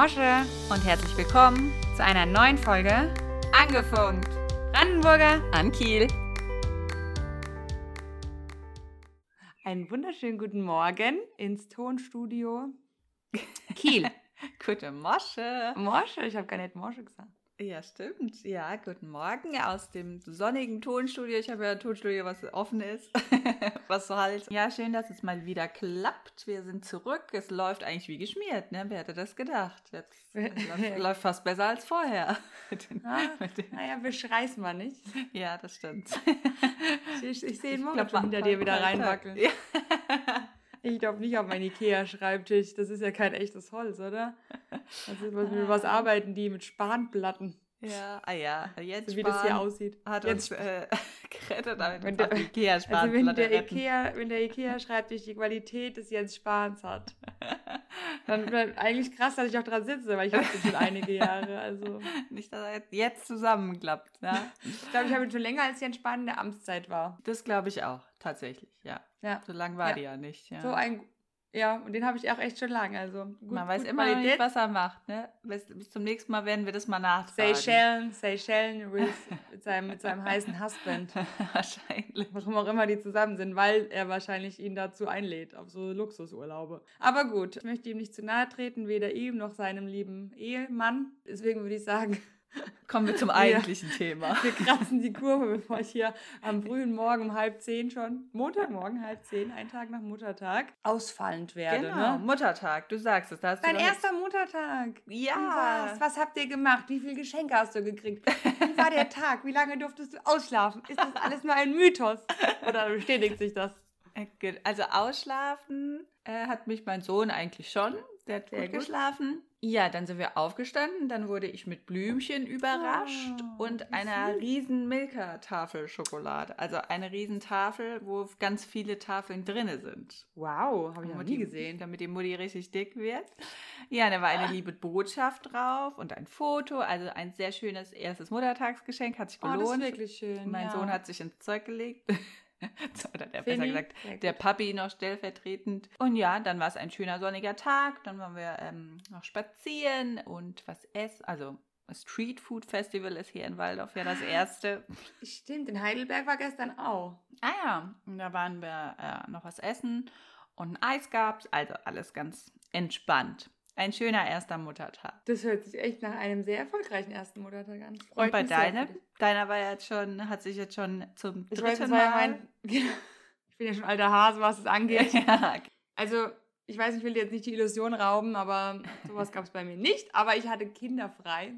Mosche und herzlich willkommen zu einer neuen Folge Angefunkt. Brandenburger an Kiel. Einen wunderschönen guten Morgen ins Tonstudio Kiel. Gute Mosche. Mosche, ich habe gar nicht Mosche gesagt. Ja, stimmt. Ja, guten Morgen aus dem sonnigen Tonstudio. Ich habe ja ein Tonstudio, was offen ist. was so halt. Ja, schön, dass es mal wieder klappt. Wir sind zurück. Es läuft eigentlich wie geschmiert, ne? Wer hätte das gedacht? Jetzt läuft, läuft fast besser als vorher. ah, naja, beschreiß mal nicht. Ja, das stimmt. ich, ich sehe ihn morgen schon hinter dir wieder reinwackeln. Ja. Ich glaube nicht auf meinen Ikea-Schreibtisch. Das ist ja kein echtes Holz, oder? Also, was, mit was ah. arbeiten die? Mit Spanplatten. Ja, ah ja, jetzt so wie das hier aussieht. Hat jetzt, uns äh, gerettet, damit wenn der, Ikea also wenn der Ikea, wenn der Ikea Schreibtisch die Qualität des Jens Spahns hat, dann wäre eigentlich krass, dass ich auch dran sitze, weil ich habe schon einige Jahre. Also nicht, dass er jetzt zusammenklappt. Ne? ich glaube, ich habe ihn schon länger als Jens Spahn in der Amtszeit war. Das glaube ich auch, tatsächlich, ja. Ja. So lange war ja. die ja nicht. Ja. So ein ja, und den habe ich auch echt schon lange. Also gut, Man weiß immer Qualität. nicht, was er macht. Ne? Bis, bis, zum nächsten Mal werden wir das mal nachfragen. Seychellen, Seychellen with, mit, seinem, mit seinem heißen Husband. wahrscheinlich. Warum auch immer die zusammen sind, weil er wahrscheinlich ihn dazu einlädt, auf so Luxusurlaube. Aber gut, ich möchte ihm nicht zu nahe treten, weder ihm noch seinem lieben Ehemann. Deswegen würde ich sagen, Kommen wir zum eigentlichen wir, Thema. Wir kratzen die Kurve, bevor ich hier am frühen Morgen um halb zehn schon, Montagmorgen halb zehn, ein Tag nach Muttertag, ausfallend werde. Genau, ne? Muttertag, du sagst es. Dein erster Muttertag. Ja. Was? was habt ihr gemacht? Wie viele Geschenke hast du gekriegt? Wie war der Tag? Wie lange durftest du ausschlafen? Ist das alles nur ein Mythos? Oder bestätigt sich das? Äh, also ausschlafen äh, hat mich mein Sohn eigentlich schon. Der hat Sehr gut geschlafen. Ja, dann sind wir aufgestanden, dann wurde ich mit Blümchen überrascht oh, und einer riesen Milka-Tafel Schokolade. Also eine riesen Tafel, wo ganz viele Tafeln drinne sind. Wow, habe ich noch nie gesehen. Damit die Mutti richtig dick wird. Ja, da war eine liebe Botschaft drauf und ein Foto. Also ein sehr schönes erstes Muttertagsgeschenk, hat sich gelohnt. Oh, das ist wirklich schön. Mein ja. Sohn hat sich ins Zeug gelegt. Oder der besser gesagt, der Papi noch stellvertretend. Und ja, dann war es ein schöner sonniger Tag. Dann waren wir ähm, noch spazieren und was essen. Also Street Food Festival ist hier in Waldorf ja das erste. Stimmt, in Heidelberg war gestern auch. Ah ja, und da waren wir äh, noch was essen und ein Eis gab's. Also alles ganz entspannt. Ein schöner erster Muttertag. Das hört sich echt nach einem sehr erfolgreichen ersten Muttertag an. Freut Und bei deinem? Deiner war jetzt schon, hat sich jetzt schon zum ich dritten weiß, Mal. Ja mein, ich bin ja schon alter Hase, was es angeht. ja. Also, ich weiß, ich will dir jetzt nicht die Illusion rauben, aber sowas gab es bei mir nicht. Aber ich hatte kinderfrei.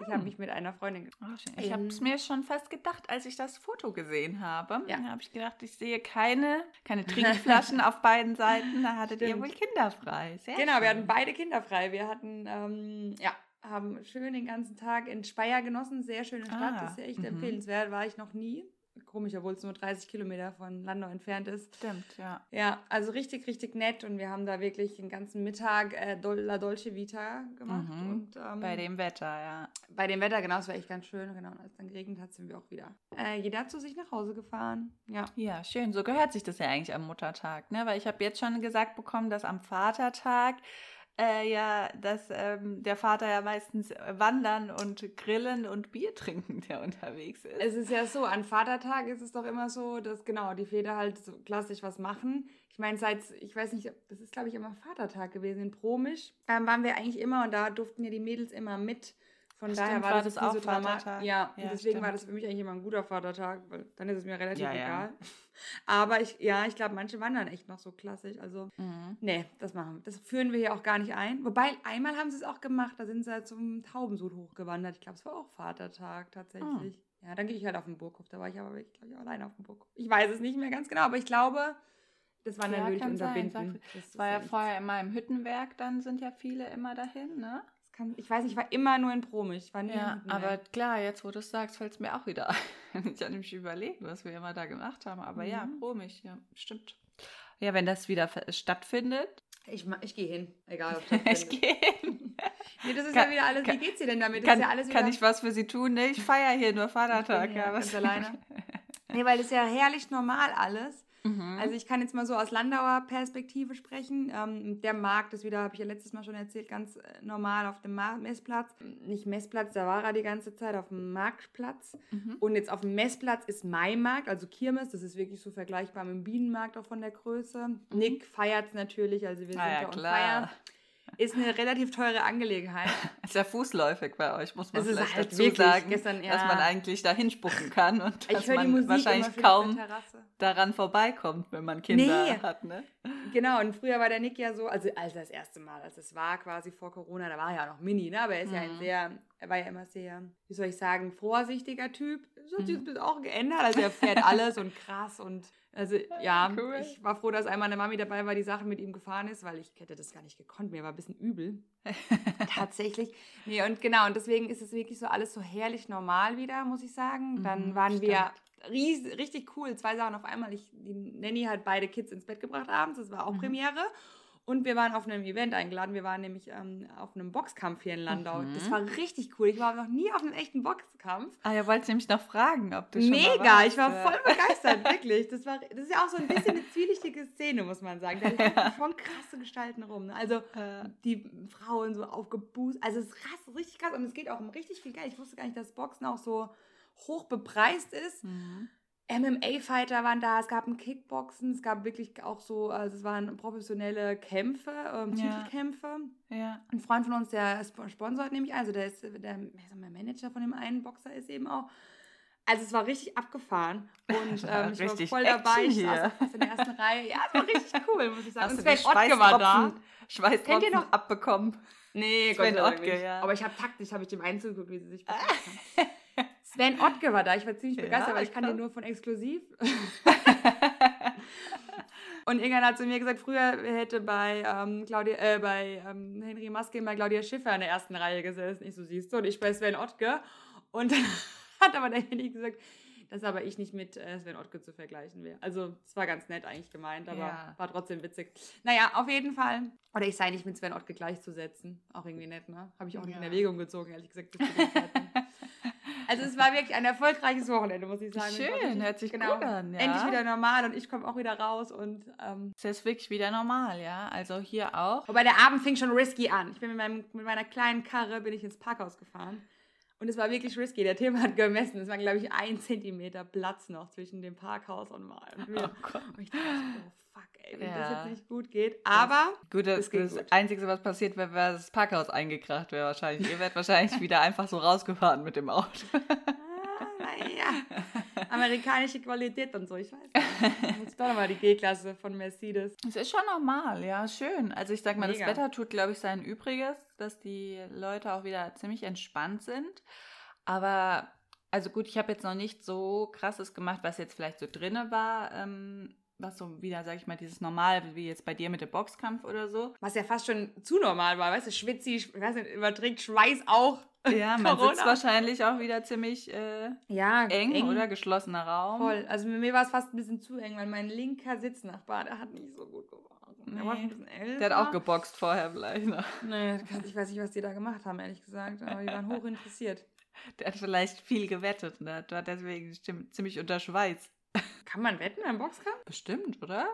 Ich habe hm. mich mit einer Freundin getroffen. Oh, ich habe es mir schon fast gedacht, als ich das Foto gesehen habe. Ja. Da habe ich gedacht, ich sehe keine, keine Trinkflaschen auf beiden Seiten. Da hattet Stimmt. ihr wohl kinderfrei. Sehr genau, schön. wir hatten beide kinderfrei. Wir hatten, ähm, ja, haben schön den ganzen Tag in Speyer genossen. Sehr schöne Stadt. Ah, ist ja echt -hmm. empfehlenswert. War ich noch nie komisch, obwohl es nur 30 Kilometer von Landau entfernt ist. Stimmt, ja. Ja, also richtig, richtig nett und wir haben da wirklich den ganzen Mittag äh, La Dolce Vita gemacht. Mhm. Und, ähm, bei dem Wetter, ja. Bei dem Wetter, genau, es war echt ganz schön. Genau, und als es dann geregnet hat, sind wir auch wieder. Äh, jeder hat zu sich nach Hause gefahren. Ja. Ja, schön. So gehört sich das ja eigentlich am Muttertag, ne? Weil ich habe jetzt schon gesagt bekommen, dass am Vatertag äh, ja, dass ähm, der Vater ja meistens wandern und grillen und Bier trinken, der unterwegs ist. Es ist ja so, an Vatertag ist es doch immer so, dass genau die Väter halt so klassisch was machen. Ich meine, seit, ich weiß nicht, das ist glaube ich immer Vatertag gewesen in Promisch, ähm, waren wir eigentlich immer und da durften ja die Mädels immer mit. Von stimmt, daher war, war das, das auch so Vatertag. Ja, ja deswegen stimmt. war das für mich eigentlich immer ein guter Vatertag, weil dann ist es mir relativ ja, egal. Ja. Aber ich, ja, ich glaube, manche wandern echt noch so klassisch. Also, mhm. nee, das machen wir. Das führen wir hier auch gar nicht ein. Wobei, einmal haben sie es auch gemacht, da sind sie halt zum Taubensud hochgewandert. Ich glaube, es war auch Vatertag tatsächlich. Mhm. Ja, dann gehe ich halt auf den Burghof. Da war ich aber wirklich, glaube ich, alleine auf dem Burghof. Ich weiß es nicht mehr ganz genau, aber ich glaube, das war dann ja, wirklich unterbinden. Das war ja vorher immer im Hüttenwerk, dann sind ja viele immer dahin, ne? Kann, ich weiß nicht, ich war immer nur in Promich. Ich war nie ja, aber klar, jetzt wo du es sagst, fällt es mir auch wieder ein. ich habe nämlich überlegt, was wir immer da gemacht haben. Aber mhm. ja, Promich, ja, stimmt. Ja, wenn das wieder stattfindet. Ich, ich gehe hin, egal ob Ich gehe hin. nee, das ist kann, ja wieder alles, kann, wie geht's dir denn damit? Kann, ja kann ich was für sie tun? Nee, ich feiere hier nur Vatertag. Ja, was alleine. nee, weil das ist ja herrlich normal alles. Mhm. Also ich kann jetzt mal so aus Landauer Perspektive sprechen. Ähm, der Markt ist wieder, habe ich ja letztes Mal schon erzählt, ganz äh, normal auf dem Messplatz. Nicht Messplatz, da war er die ganze Zeit auf dem Marktplatz. Mhm. Und jetzt auf dem Messplatz ist Maimarkt, also Kirmes. Das ist wirklich so vergleichbar mit dem Bienenmarkt auch von der Größe. Mhm. Nick feiert es natürlich, also wir ah sind ah, ja, da klar. Feier ist eine relativ teure Angelegenheit. ist ja fußläufig bei euch, muss man vielleicht halt dazu sagen, gestern, ja. dass man eigentlich da hinspucken kann und dass man wahrscheinlich kaum daran vorbeikommt, wenn man Kinder nee. hat. Ne? Genau, und früher war der Nick ja so, also als das erste Mal, als es war quasi vor Corona, da war er ja noch mini, ne? aber er ist mhm. ja ein mhm. sehr, er war ja immer sehr, wie soll ich sagen, vorsichtiger Typ. Das hat sich mhm. auch geändert, also er fährt alles und krass und also ja, cool. ich war froh, dass einmal eine Mami dabei war, die Sachen mit ihm gefahren ist, weil ich hätte das gar nicht gekonnt. Mir war ein bisschen übel. Tatsächlich. Nee, und genau, und deswegen ist es wirklich so alles so herrlich normal wieder, muss ich sagen. Dann mhm, waren stimmt. wir ries, richtig cool, zwei Sachen auf einmal. Ich, die Nanny hat beide Kids ins Bett gebracht abends, das war auch mhm. Premiere. Und wir waren auf einem Event eingeladen. Wir waren nämlich ähm, auf einem Boxkampf hier in Landau. Mhm. Das war richtig cool. Ich war noch nie auf einem echten Boxkampf. Ah, ja, wolltest nämlich noch fragen, ob du schon Mega, ich war voll begeistert, wirklich. Das, war, das ist ja auch so ein bisschen eine zwielichtige Szene, muss man sagen. Da sind schon krasse Gestalten rum. Ne? Also die Frauen so aufgeboost. Also es ist krass, richtig krass. Und es geht auch um richtig viel Geld. Ich wusste gar nicht, dass Boxen auch so hoch bepreist ist. Mhm. MMA-Fighter waren da, es gab ein Kickboxen, es gab wirklich auch so, also es waren professionelle Kämpfe, ähm, ja. Titelkämpfe. Ja. Ein Freund von uns, der sponsort nämlich, also der ist der, Manager von dem einen Boxer ist eben auch. Also es war richtig abgefahren und ähm, ich war voll dabei. Ich saß in der ersten Reihe. Ja, es war richtig cool, muss ich sagen. Hast und Sven Ottke war da. Schweißtropfen Kennt ihr noch? abbekommen. Nee, Sven Gott Ottke, ja. Aber ich habe taktisch, habe ich dem einzuguckt, wie sie sich haben. Sven Ottke war da. Ich war ziemlich begeistert, ja, weil ich kann den nur von exklusiv. Und irgendwann hat zu mir gesagt, früher hätte bei, ähm, Claudia, äh, bei ähm, Henry Maske bei Claudia Schiffer in der ersten Reihe gesessen. Ich so, siehst du, und ich bei Sven Ottke. Und dann hat aber derjenige gesagt, dass aber ich nicht mit äh, Sven Ottke zu vergleichen wäre. Also es war ganz nett eigentlich gemeint, aber ja. war trotzdem witzig. Naja, auf jeden Fall. Oder ich sei nicht mit Sven Ottke gleichzusetzen. Auch irgendwie nett, ne? Habe ich auch nicht ja. in Erwägung gezogen, ehrlich gesagt. Also es war wirklich ein erfolgreiches Wochenende, muss ich sagen. Schön, hört sich genau, gut an. Ja. Endlich wieder normal und ich komme auch wieder raus und ähm, es ist wirklich wieder normal, ja. Also hier auch. Wobei der Abend fing schon risky an. Ich bin mit, meinem, mit meiner kleinen Karre bin ich ins Parkhaus gefahren. Und es war wirklich risky. Der Thema hat gemessen. Es war, glaube ich, ein Zentimeter Platz noch zwischen dem Parkhaus und mal. Und, oh und ich dachte, oh fuck, ey, wenn ja. das jetzt nicht gut geht. Aber gut, das, das gut. Einzige, was passiert, wäre, wär das Parkhaus eingekracht wäre wahrscheinlich. Ihr werdet wahrscheinlich wieder einfach so rausgefahren mit dem Auto. naja, amerikanische Qualität und so, ich weiß nicht. Muss doch nochmal die G-Klasse von Mercedes. Es ist schon normal, ja, schön. Also ich sag mal, Mega. das Wetter tut, glaube ich, sein Übriges, dass die Leute auch wieder ziemlich entspannt sind. Aber also gut, ich habe jetzt noch nicht so krasses gemacht, was jetzt vielleicht so drinne war. Ähm, was so wieder, sag ich mal, dieses Normal, wie jetzt bei dir mit dem Boxkampf oder so. Was ja fast schon zu normal war, weißt du, schwitzi, ich weiß nicht, überträgt Schweiß auch. Ja, man Corona. sitzt wahrscheinlich auch wieder ziemlich äh, ja, eng, eng, oder geschlossener Raum. Voll. Also bei mir war es fast ein bisschen zu eng, weil mein linker Sitznachbar, der hat nicht so gut gewartet. Nee. Der war schon ein bisschen älter. Der hat auch geboxt vorher vielleicht noch. Nee, ich weiß nicht, was die da gemacht haben, ehrlich gesagt. Aber die waren hoch interessiert. Der hat vielleicht viel gewettet und der war deswegen ziemlich unter Schweiß. Kann man wetten beim Boxkampf? Bestimmt, oder?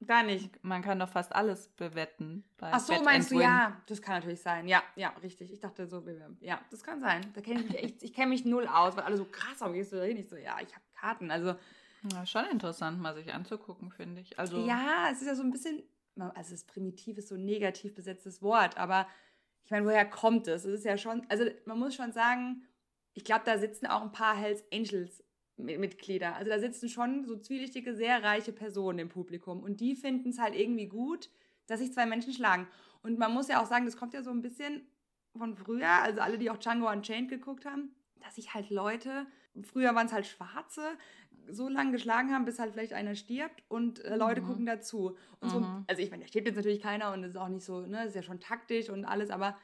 Da nicht. Man kann doch fast alles bewetten. Ach so, Bet meinst du, ja. Das kann natürlich sein. Ja, ja, richtig. Ich dachte so, ja, das kann sein. Da kenne ich mich echt, ich kenne mich null aus, weil alle so krass, warum gehst du da hin? Ich so, ja, ich habe Karten. Also. Ja, schon interessant, mal sich anzugucken, finde ich. Also, ja, es ist ja so ein bisschen, also das Primitiv ist so ein negativ besetztes Wort, aber ich meine, woher kommt es? Es ist ja schon, also man muss schon sagen, ich glaube, da sitzen auch ein paar Hells Angels Mitglieder. Also da sitzen schon so zwielichtige, sehr reiche Personen im Publikum und die finden es halt irgendwie gut, dass sich zwei Menschen schlagen. Und man muss ja auch sagen, das kommt ja so ein bisschen von früher, also alle, die auch Django Unchained geguckt haben, dass sich halt Leute, früher waren es halt Schwarze, so lange geschlagen haben, bis halt vielleicht einer stirbt und äh, Leute mhm. gucken dazu. Und so, mhm. also ich meine, da stirbt jetzt natürlich keiner und das ist auch nicht so, ne, das ist ja schon taktisch und alles, aber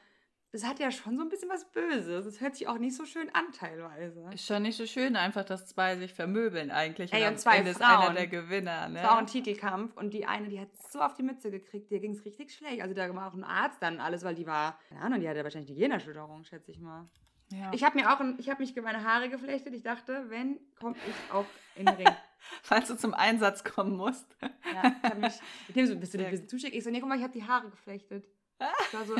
das hat ja schon so ein bisschen was Böses. Das hört sich auch nicht so schön an teilweise. Ist schon nicht so schön, einfach, dass zwei sich vermöbeln eigentlich. Ey, und, und zwei Frauen. ist einer der Gewinner. Ne? Das war auch ein Titelkampf und die eine, die hat so auf die Mütze gekriegt, der ging es richtig schlecht. Also da war auch ein Arzt dann alles, weil die war, keine Ahnung, die hatte wahrscheinlich eine Gehirnerschütterung, schätze ich mal. Ja. Ich habe mir auch, ich habe mich meine Haare geflechtet. Ich dachte, wenn, komme ich auch in den Ring. falls du zum Einsatz kommen musst. Ja, ich hab mich, dem so, bist du dir ein bisschen zuschick? Ich so, nee, guck mal, ich habe die Haare geflechtet. Ich war so,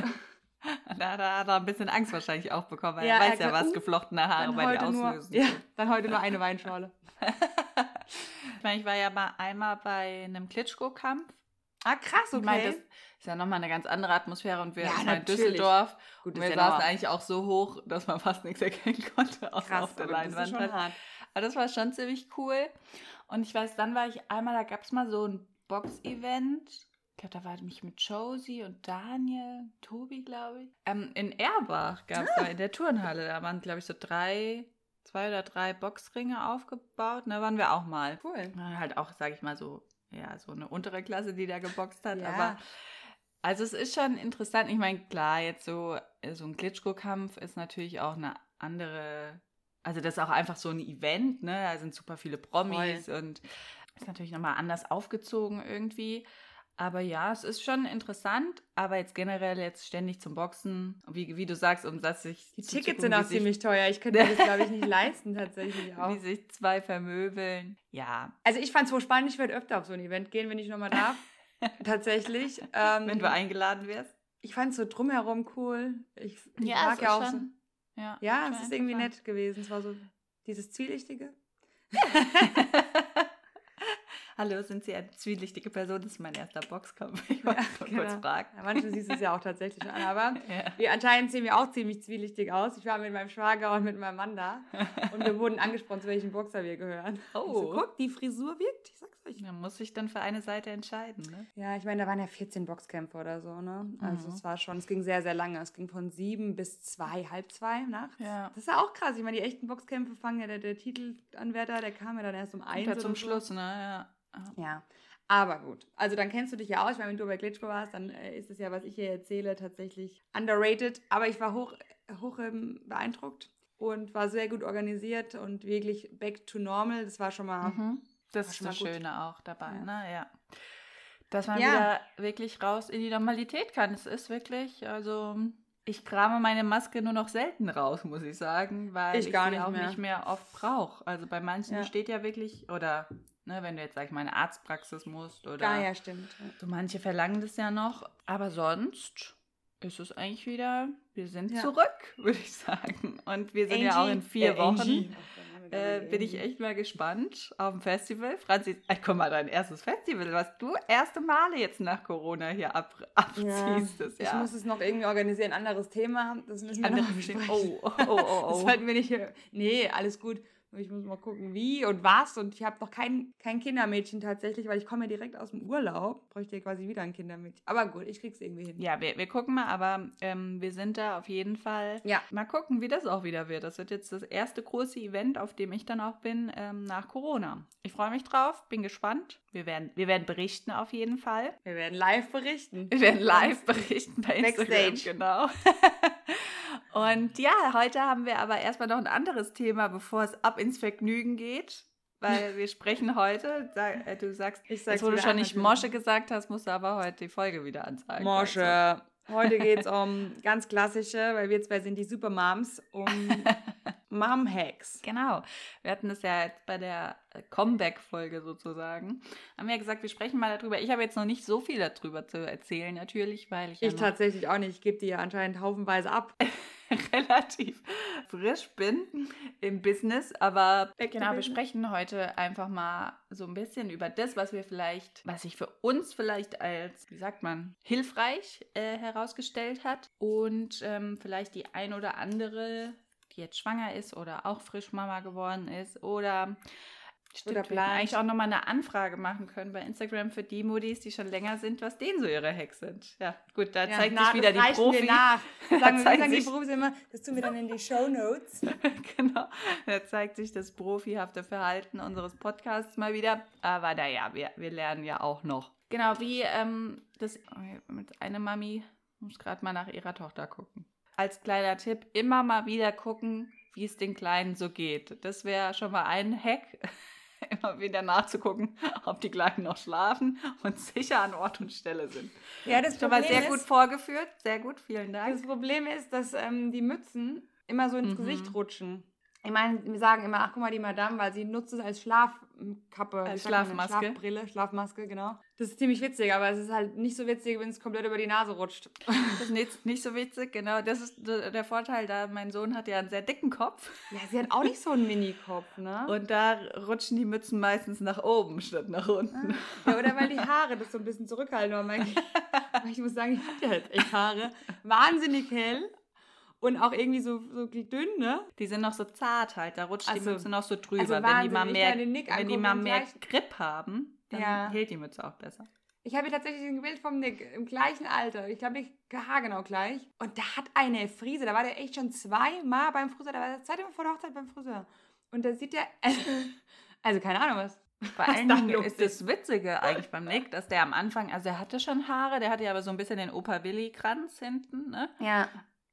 Da, da hat er ein bisschen Angst wahrscheinlich auch bekommen, weil Ja, er er weiß ja, hat was geflochtene Haare bei dir heute nur, auslösen. ja, dann heute nur eine Weinschorle. Ich meine, ich war ja mal einmal bei einem Klitschko-Kampf. Ah, krass, okay. Ich meine, das ist ja nochmal eine ganz andere Atmosphäre und wir Ja, das war in. Düsseldorf. Gut, Und wir ja saßen noch- eigentlich auch so hoch, dass man fast nichts erkennen konnte, außer krass, auf der das Leinwand. schon halt. hart. Aber das war schon ziemlich cool. Und ich weiß, dann war ich einmal, da gab es mal so ein Box-Event. Ich glaube, da war ich mit Josie und Daniel, Tobi, glaube ich. Ähm, in Erbach gab es Ah. da in der Turnhalle. Da waren, glaube ich, so drei, zwei oder drei Boxringe aufgebaut. Und da waren wir auch mal. Cool. Ja, Halt auch, sage ich mal, so, ja, so eine untere Klasse, die da geboxt hat. Ja. Aber also es ist schon interessant. Ich meine, klar, jetzt so, so ein Klitschko-Kampf ist natürlich auch eine andere. Also das ist auch einfach so ein Event, ne? Da sind super viele Promis und ist natürlich nochmal anders aufgezogen irgendwie. Aber ja, es ist schon interessant, aber jetzt generell jetzt ständig zum Boxen, wie, wie du sagst, um das sich Die Tickets gucken, sind auch ziemlich teuer. Ich könnte mir das, glaube ich, nicht leisten, tatsächlich auch. wie sich zwei vermöbeln. Ja, Also ich fand es so spannend, ich werde öfter auf so ein Event gehen, wenn ich nochmal darf. Tatsächlich. Ähm, wenn du eingeladen wirst. ich fand es so drumherum cool. Ich, ich Ja, mag es ja ist auch so. schon- Ja, Ja, es ist irgendwie nett gewesen. Es war so dieses Zwielichtige. Hallo, sind Sie eine zwielichtige Person? Das ist mein erster Boxkampf. Ich wollte kurz genau. fragen. Ja, manche siehst es ja auch tatsächlich schon an. Aber Ja. wir anscheinend sehen wir auch ziemlich zwielichtig aus. Ich war mit meinem Schwager und mit meinem Mann da. Und wir wurden angesprochen, zu welchem Boxer wir gehören. Ich so, Oh. guck, die Frisur wirkt. Ich sag's euch. Man muss sich dann für eine Seite entscheiden, ne? Ja, ich meine, da waren ja 14 Boxkämpfe oder so, ne? Also Mhm. es war schon, es ging sehr, sehr lange. Es ging von sieben bis zwei, halb zwei nachts. Ja. Das ist ja auch krass. Ich meine, die echten Boxkämpfe fangen ja, der, der Titelanwärter, der kam ja dann erst um eins Ja, oder zum so. Schluss, ne? Ja. Ja, aber gut. Also dann kennst du dich ja aus. Ich meine, wenn du bei Glitchko warst, dann äh, ist es ja, was ich hier erzähle, tatsächlich underrated. Aber ich war hoch, hoch ähm, beeindruckt und war sehr gut organisiert und wirklich back to normal. Das war schon mal... Mhm. Das ist das gut. Schöne auch dabei, Ja. ne? Ja. Dass man Ja. wieder wirklich raus in die Normalität kann. Es ist wirklich, also ich krame meine Maske nur noch selten raus, muss ich sagen, weil Ich ich, gar sie nicht auch mehr. nicht mehr oft brauche. Also bei manchen Ja. steht ja wirklich, oder ne, wenn du jetzt, sag ich mal, in eine Arztpraxis musst oder Ja, ja, stimmt. Ja. so manche verlangen das ja noch. Aber sonst ist es eigentlich wieder, wir sind Ja. zurück, würde ich sagen. Und wir sind ja auch in vier äh, Wochen. Angie. Äh, bin ich echt mal gespannt auf dem Festival. Franzi, äh, guck mal, dein erstes Festival, was du erste Male jetzt nach Corona hier ab, Ja, abziehst. das, ich ja. muss es noch irgendwie organisieren. Anderes Thema. Das müssen wir Andere noch besprechen. Oh, oh, oh, oh. Das oh. sollten wir nicht. hier- Nee, alles gut. Nur Ich muss mal gucken, wie und was. Und ich habe noch kein, kein Kindermädchen tatsächlich, weil ich komme ja direkt aus dem Urlaub. Bräuchte ja quasi wieder ein Kindermädchen. Aber gut, ich krieg's irgendwie hin. Ja, wir, wir gucken mal, aber ähm, wir sind da auf jeden Fall. Ja. Mal gucken, wie das auch wieder wird. Das wird jetzt das erste große Event, auf dem ich dann auch bin, ähm, nach Corona. Ich freue mich drauf, bin gespannt. Wir werden, wir werden berichten auf jeden Fall. Wir werden live berichten. Wir werden live berichten bei Instagram. Backstage. Genau. Und ja, heute haben wir aber erstmal noch ein anderes Thema, bevor es ab ins Vergnügen geht. Weil wir sprechen heute, äh, du sagst, Ich jetzt, sag's wo du schon nicht. Mosche gesagt hast, musst du aber heute die Folge wieder anzeigen. Morsche. Heute geht es um ganz klassische, weil wir zwei sind die Supermoms, um Mom-Hacks. Genau. Wir hatten das ja jetzt bei der äh, Comeback-Folge sozusagen. Haben wir ja gesagt, wir sprechen mal darüber. Ich habe jetzt noch nicht so viel darüber zu erzählen, natürlich, weil ich, ja Ich noch tatsächlich auch nicht. Ich gebe die ja anscheinend haufenweise ab. relativ frisch bin im Business. Aber to genau, wir sprechen heute einfach mal so ein bisschen über das, was wir vielleicht, was sich für uns vielleicht als, wie sagt man, hilfreich äh, herausgestellt hat. Und ähm, vielleicht die ein oder andere, die jetzt schwanger ist oder auch frisch Mama geworden ist oder Stimmt, Oder wir plant. eigentlich auch nochmal eine Anfrage machen können bei Instagram für die Modis, die schon länger sind, was denen so ihre Hacks sind. Ja, gut, da Ja, zeigt na, sich wieder die Profi. Wir nach. Sagen wir, sagen die Profis immer, das tun wir dann in die Show Notes. genau, da zeigt sich das profihafte Verhalten unseres Podcasts mal wieder. Aber naja, wir, wir lernen ja auch noch. Genau, wie ähm, das mit einer Mami muss gerade mal nach ihrer Tochter gucken. Als kleiner Tipp, immer mal wieder gucken, wie es den Kleinen so geht. Das wäre schon mal ein Hack. Immer wieder nachzugucken, ob die Kleinen noch schlafen und sicher an Ort und Stelle sind. Ja, das Schon mal Problem sehr gut ist, vorgeführt. Sehr gut, vielen Dank. das Problem ist, dass ähm, die Mützen immer so ins Mhm. Gesicht rutschen. Ich meine, wir sagen immer, ach guck mal, die Madame, weil sie nutzt es als Schlafkappe. Als Schlafmaske. Schlafbrille, Schlafmaske, genau. Das ist ziemlich witzig, aber es ist halt nicht so witzig, wenn es komplett über die Nase rutscht. Das ist nicht, nicht so witzig, genau. Das ist der Vorteil da. Mein Sohn hat ja einen sehr dicken Kopf. Ja, sie hat auch nicht so einen Mini-Kopf, ne? Und da rutschen die Mützen meistens nach oben statt nach unten. Ah. Ja, oder weil die Haare das so ein bisschen zurückhalten. Aber ich muss sagen, ich habe ja jetzt echt Haare. Wahnsinnig hell und auch irgendwie so, so dünn, ne? Die sind noch so zart halt, da rutscht Also- die Mütze noch so drüber. also wenn die mal mehr, Nick wenn die mal mehr Grip haben, dann Ja. hält die Mütze auch besser. Ich habe hier tatsächlich ein Bild vom Nick im gleichen Alter. Ich glaube, nicht haargenau gleich. Und der hat eine Frise. Da war der echt schon zweimal beim Friseur. Da war der zweite Mal vor der Hochzeit beim Friseur. Und da sieht der. Also, keine Ahnung was. Vor Was allen da Dingen ist das Witzige eigentlich beim Nick, dass der am Anfang, also er hatte schon Haare, der hatte ja aber so ein bisschen den Opa-Willi-Kranz hinten, ne? Ja.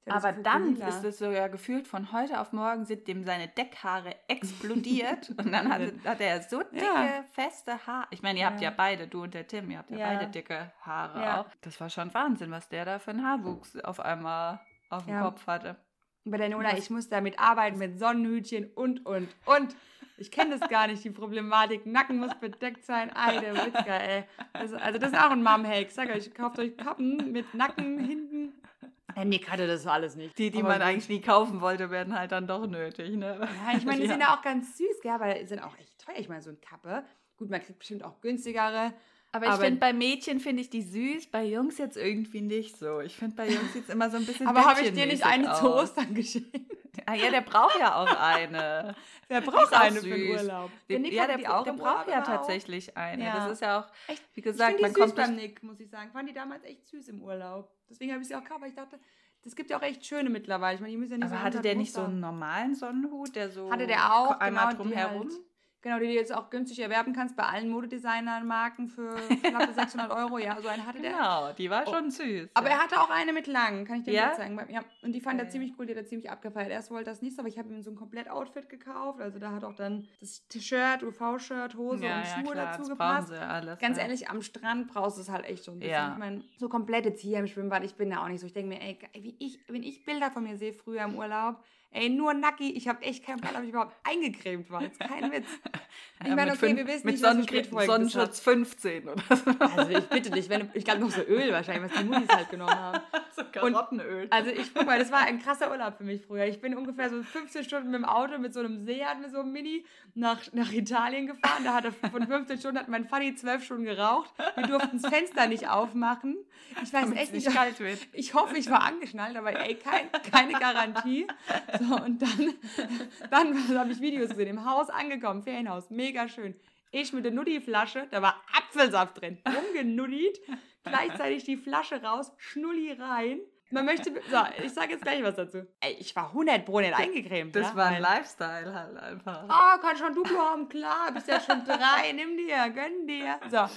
Aber dann ist es sogar gefühlt von heute auf morgen sind dem seine Deckhaare explodiert und dann hat, hat er so dicke, Ja. feste Haare. Ich meine, ihr habt ja. Ja. beide, du und der Tim, ihr habt ja, Ja. beide dicke Haare Ja. auch. Das war schon Wahnsinn, was der da für einen Haarwuchs auf einmal auf dem Ja. Kopf hatte. Bei der Nona, ich muss damit arbeiten mit Sonnenhütchen und, und, und. Ich kenne das gar nicht, die Problematik. Nacken muss bedeckt sein. Ei, der Witzka, ey. Das, also das ist auch ein Mom-Hack. Sag euch, kauft euch Kappen mit Nacken hinten. Der Nick hatte das alles nicht. Die, die Aber man eigentlich nie kaufen wollte, werden halt dann doch nötig, ne? Ja, ich meine, die sind ja auch ganz süß, gell, aber die sind auch echt teuer. Ich meine, so eine Kappe. Gut, man kriegt bestimmt auch günstigere. Aber ich finde, bei Mädchen finde ich die süß, bei Jungs jetzt irgendwie nicht so. Ich finde, bei Jungs sieht es immer so ein bisschen Aber habe ich dir nicht eine zu aus. Ostern geschenkt? Ah, ja, der braucht ja auch eine. Die braucht eine für den. Urlaub? Der, Nick ja, hatte der, die der im braucht ja auch. tatsächlich eine. Ja. Das ist ja auch, Echt? wie Ich gesagt, finde man die süß kommt beim Nick, muss ich sagen. Fand die damals echt süß im Urlaub. Deswegen habe ich sie auch gekauft, weil ich dachte, das gibt ja auch echt schöne mittlerweile. Ich meine, die müssen ja nicht so Aber hatte hundert der nicht so einen normalen Sonnenhut, der so Hatte der auch, einmal genau, drumherum? Halt, genau, die du jetzt auch günstig erwerben kannst bei allen Modedesignern-Marken für knappe 600 Euro. Ja, so einen hatte der. Genau, die war Oh. schon süß. Aber ja. er hatte auch eine mit lang, kann ich dir Ja? mal zeigen. Ja, und die fand er Okay. ziemlich cool, die hat er ziemlich abgefeiert. Erst wollte er das nicht so, aber ich habe ihm so ein Komplett-Outfit gekauft. Also da hat auch dann das T-Shirt, UV-Shirt, Hose ja, und Schuhe klar, dazu das gepasst. alles. Ganz ja. ehrlich, am Strand brauchst du es halt echt so ein bisschen. Ich meine, so komplett jetzt hier im Schwimmbad, ich bin da auch nicht so. Ich denke mir, ey, wie ich, wenn ich Bilder von mir sehe früher im Urlaub, ey, nur nacki, ich habe echt keinen Plan, ob ich überhaupt eingecremt war. Jetzt kein Witz. Ich Ja, meine, okay, fünf- wir wissen mit nicht, was das hat. Sonnenschutz 15 oder so. Also ich bitte dich, wenn, ich glaube noch so Öl wahrscheinlich, was die Muttis halt genommen haben. so Karottenöl. Also ich guck mal, das war ein krasser Urlaub für mich früher. Ich bin ungefähr so 15 Stunden mit dem Auto mit so einem Seat, mit so einem Mini nach, nach Italien gefahren. Da hatte von 15 Stunden hat mein Fanny 12 Stunden geraucht. Wir durften das Fenster nicht aufmachen. Ich weiß Damit echt nicht, nicht kalt wird. Ich hoffe, ich war angeschnallt, aber ey, kein, keine Garantie. So, und dann, dann habe ich Videos gesehen, im Haus angekommen, Ferienhaus, mega schön. Ich mit der Nuddi-Flasche, da war Apfelsaft drin, rumgenuddit, gleichzeitig die Flasche raus, Schnulli rein. Man möchte, so, ich sage jetzt gleich was dazu. Ey, ich war 100 Pro nicht eingecremt. Das ja? war ein Lifestyle halt einfach. Ah, kann schon Duplo haben, klar, bist ja schon drei, nimm dir, gönn dir. So,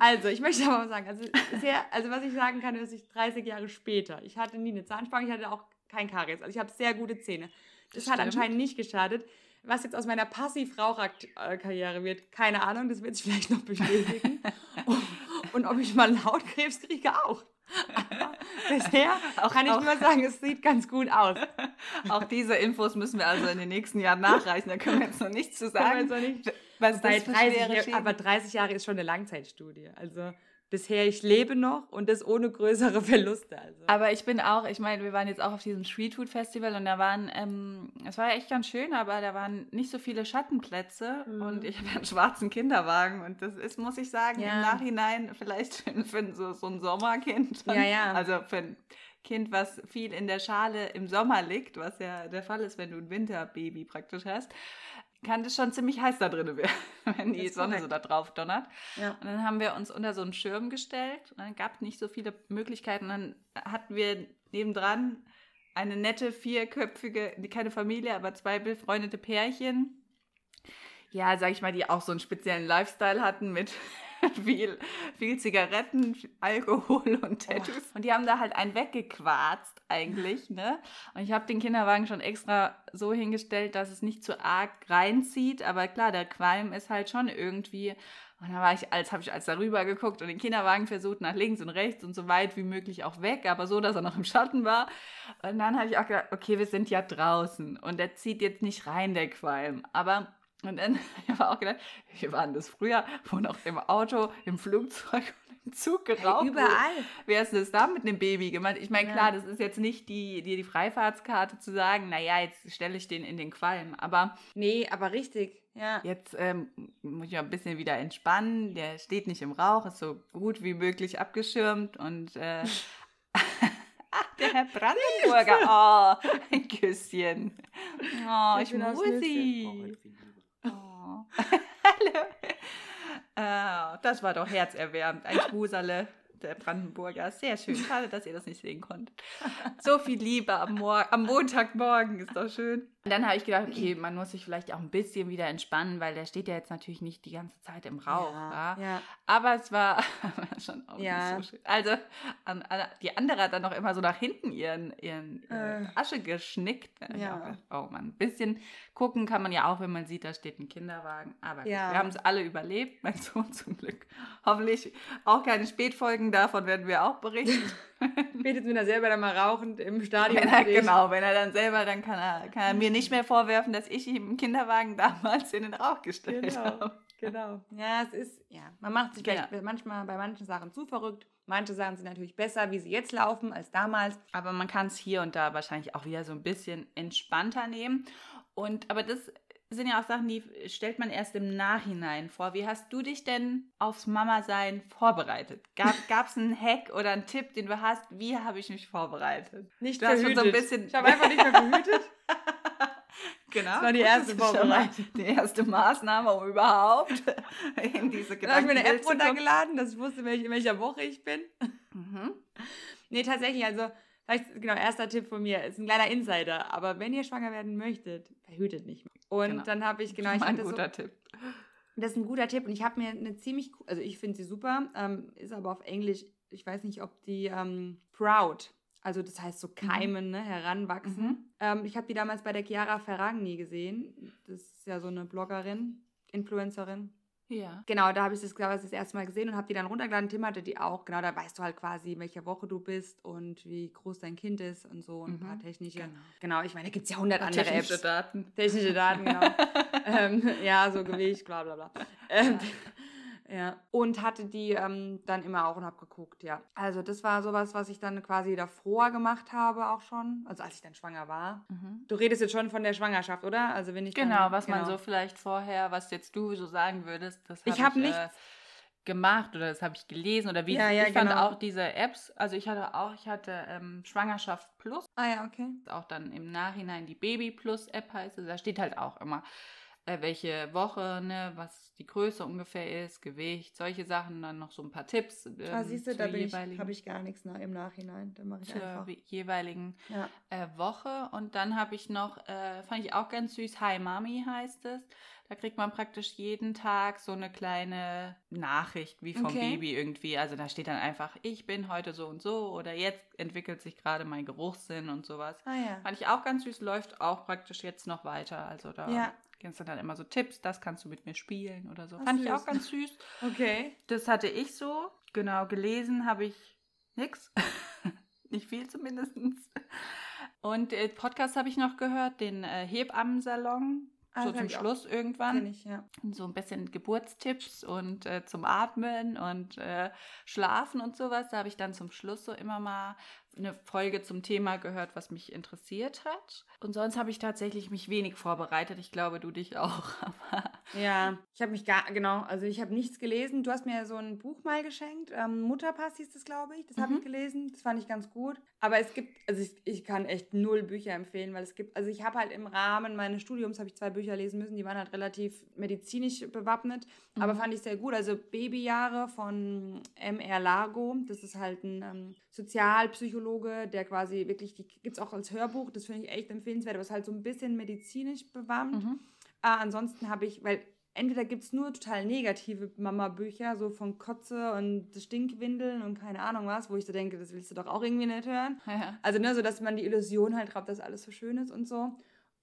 also ich möchte aber sagen, also, sehr, also was ich sagen kann, ist, ich 30 Jahre später, ich hatte nie eine Zahnspange, ich hatte auch kein Karies, also ich habe sehr gute Zähne. Das, Das hat stimmt. anscheinend nicht geschadet. Was jetzt aus meiner Passivraucherkarriere wird, keine Ahnung, das wird sich vielleicht noch bestätigen. und, ob ich mal Hautkrebs kriege, auch. Aber bisher Auch- kann ich auch- nur sagen, es sieht ganz gut aus. Auch diese Infos müssen wir also in den nächsten Jahren nachreichen. Da können wir jetzt noch nichts zu sagen. nicht- Was Bei das für 30 schwere Jahr- Schäden- aber 30 Jahre ist schon eine Langzeitstudie. Also bisher, ich lebe noch und das ohne größere Verluste. Also. Aber ich bin auch, ich meine, wir waren jetzt auch auf diesem Street Food Festival und da waren, ähm, es war echt ganz schön, aber da waren nicht so viele Schattenplätze Mhm. und ich habe einen schwarzen Kinderwagen und das ist, muss ich sagen, Ja. im Nachhinein vielleicht für, für so, so ein Sommerkind. Ja, ja. Also für ein Kind, was viel in der Schale im Sommer liegt, was ja der Fall ist, wenn du ein Winterbaby praktisch hast, kann das schon ziemlich heiß da drin werden, wenn die Sonne so korrekt. da drauf donnert. ja. Und dann haben wir uns unter so einen Schirm gestellt. Und dann gab es nicht so viele Möglichkeiten. Dann hatten wir nebendran eine nette vierköpfige, keine Familie, aber zwei befreundete Pärchen. Ja, sag ich mal, die auch so einen speziellen Lifestyle hatten mit, viel, viel Zigaretten, viel Alkohol und Tattoos. Oh. Und die haben da halt einen weggequarzt eigentlich, ne? Und ich habe den Kinderwagen schon extra so hingestellt, dass es nicht zu arg reinzieht. Aber klar, der Qualm ist halt schon irgendwie und dann war ich, als habe ich als darüber geguckt und den Kinderwagen versucht nach links und rechts und so weit wie möglich auch weg, aber so, dass er noch im Schatten war. Und dann habe ich auch gedacht, okay, wir sind ja draußen und der zieht jetzt nicht rein, der Qualm. Aber und dann habe ich auch gedacht, wir waren das früher, wo noch im Auto, im Flugzeug und im Zug geraucht. Überall. Wer ist das da mit einem Baby gemacht? Ich meine, ja. klar, das ist jetzt nicht die, die, die Freifahrtskarte zu sagen, naja, jetzt stelle ich den in den Qualm. Aber. Nee, aber richtig. Ja. Jetzt ähm, muss ich ein bisschen wieder entspannen. Der steht nicht im Rauch, ist so gut wie möglich abgeschirmt und äh, Ach, der Herr Brandenburger. Oh, ein Küsschen. Oh, ich, ich muss sie. Oh. Hallo. Oh, das war doch herzerwärmend. Ein Schmuserle der Brandenburger. Sehr schön. Schade, dass ihr das nicht sehen konntet. So viel Liebe am, Mor am Montagmorgen ist doch schön. Und dann habe ich gedacht, okay, man muss sich vielleicht auch ein bisschen wieder entspannen, weil der steht ja jetzt natürlich nicht die ganze Zeit im Rauch. Ja, ja. Aber es war schon auch ja. nicht so schön. Also an, an, die andere hat dann noch immer so nach hinten ihren, ihren äh. Asche geschnickt. Ja. oh man, ein bisschen gucken kann man ja auch, wenn man sieht, da steht ein Kinderwagen. Aber ja. wir haben es alle überlebt, mein Sohn zum Glück. Hoffentlich auch keine Spätfolgen davon werden wir auch berichten. Spätestens, wenn er selber dann mal rauchend im Stadion wenn er, Genau, wenn er dann selber, dann kann er, kann er mir nicht mehr vorwerfen, dass ich ihm im Kinderwagen damals in den Rauch gestellt genau, habe. Genau. Ja, es ist, ja, man macht sich vielleicht ja. manchmal bei manchen Sachen zu verrückt. Manche Sachen sind natürlich besser, wie sie jetzt laufen, als damals. Aber man kann es hier und da wahrscheinlich auch wieder so ein bisschen entspannter nehmen. Und aber das sind ja auch Sachen, die stellt man erst im Nachhinein vor. Wie hast du dich denn aufs Mama-Sein vorbereitet? Gab es einen Hack oder einen Tipp, den du hast? Wie habe ich mich vorbereitet? Nicht du verhütet. Hast schon so ein bisschen ich habe einfach nicht mehr verhütet. Genau. Das war die erste Vorbereitung. Die erste Maßnahme, um überhaupt in diese Gedanken Da habe ich mir eine App runtergeladen, dass ich wusste, in welcher Woche ich bin. Mhm. Nee, tatsächlich, also Vielleicht, genau, erster Tipp von mir, ist ein kleiner Insider, aber wenn ihr schwanger werden möchtet, verhütet nicht. Und genau. dann habe ich, genau, ich ein guter so, Tipp. Das ist ein guter Tipp und ich habe mir eine ziemlich, also ich finde sie super, ähm, ist aber auf Englisch, ich weiß nicht, ob die ähm, Proud, also das heißt so mhm. keimen, mhm. ne, heranwachsen. Mhm. Ähm, ich habe die damals bei der Chiara Ferragni gesehen. Das ist ja so eine Bloggerin, Influencerin. Ja. Genau, da habe ich das, glaube ich, das erste Mal gesehen und habe die dann runtergeladen. Tim hatte die auch. Genau, da weißt du halt quasi, in welcher Woche du bist und wie groß dein Kind ist und so und mhm. ein paar technische. Genau, genau ich meine, da gibt es ja hundert andere technische Apps. Daten. Technische Daten, genau. ähm, ja, so Gewicht, bla bla bla. Ähm, ja. Und hatte die ähm, dann immer auch und habe geguckt, ja. Also das war sowas, was ich dann quasi davor gemacht habe auch schon, also als ich dann schwanger war. Mhm. Du redest jetzt schon von der Schwangerschaft, oder? Also wenn ich Genau, dann, was genau. man so vielleicht vorher, was jetzt du so sagen würdest, das hab ich habe nicht äh, gemacht oder das habe ich gelesen oder wie ja, ja, ich fand genau. auch diese Apps, also ich hatte auch, ich hatte ähm, Schwangerschaft Plus. Ah ja, okay. Auch dann im Nachhinein die Baby Plus App heißt es, da steht halt auch immer äh, welche Woche, ne, was die Größe ungefähr ist, Gewicht, solche Sachen, dann noch so ein paar Tipps. Ähm, ah, siehst du, da habe ich gar nichts nach, im Nachhinein. Da mache ich zur einfach. jeweiligen ja. äh, Woche. Und dann habe ich noch, äh, fand ich auch ganz süß, Hi Mami heißt es. Da kriegt man praktisch jeden Tag so eine kleine Nachricht wie vom okay. Baby irgendwie. Also da steht dann einfach, ich bin heute so und so oder jetzt entwickelt sich gerade mein Geruchssinn und sowas. Ah, ja. Fand ich auch ganz süß, läuft auch praktisch jetzt noch weiter. Also da ja. Kennst du dann immer so Tipps, das kannst du mit mir spielen oder so. Ach, Fand süß. ich auch ganz süß. Okay. Das hatte ich so. Genau, gelesen habe ich nichts. Nicht viel zumindest. Und äh, Podcast habe ich noch gehört, den äh, Hebammensalon. Ah, so zum Schluss irgendwann. Ich, ja. So ein bisschen Geburtstipps und äh, zum Atmen und äh, Schlafen und sowas. Da habe ich dann zum Schluss so immer mal eine Folge zum Thema gehört, was mich interessiert hat. Und sonst habe ich tatsächlich mich wenig vorbereitet. Ich glaube, du dich auch. ja, ich habe mich gar, genau, also ich habe nichts gelesen. Du hast mir so ein Buch mal geschenkt. Ähm, Mutterpass hieß das, glaube ich. Das mhm. habe ich gelesen. Das fand ich ganz gut. Aber es gibt, also ich, ich kann echt null Bücher empfehlen, weil es gibt, also ich habe halt im Rahmen meines Studiums habe ich zwei Bücher lesen müssen. Die waren halt relativ medizinisch bewappnet, mhm. aber fand ich sehr gut. Also Babyjahre von M.R. Largo. Das ist halt ein ähm, Sozialpsychologe, der quasi wirklich, die gibt es auch als Hörbuch. Das finde ich echt empfehlenswert, ist halt so ein bisschen medizinisch bewahrt. Mhm. Äh, ansonsten habe ich, weil entweder gibt es nur total negative Mama-Bücher, so von Kotze und Stinkwindeln und keine Ahnung was, wo ich so denke, das willst du doch auch irgendwie nicht hören. Ja. Also, ne, so dass man die Illusion halt drauf, dass alles so schön ist und so.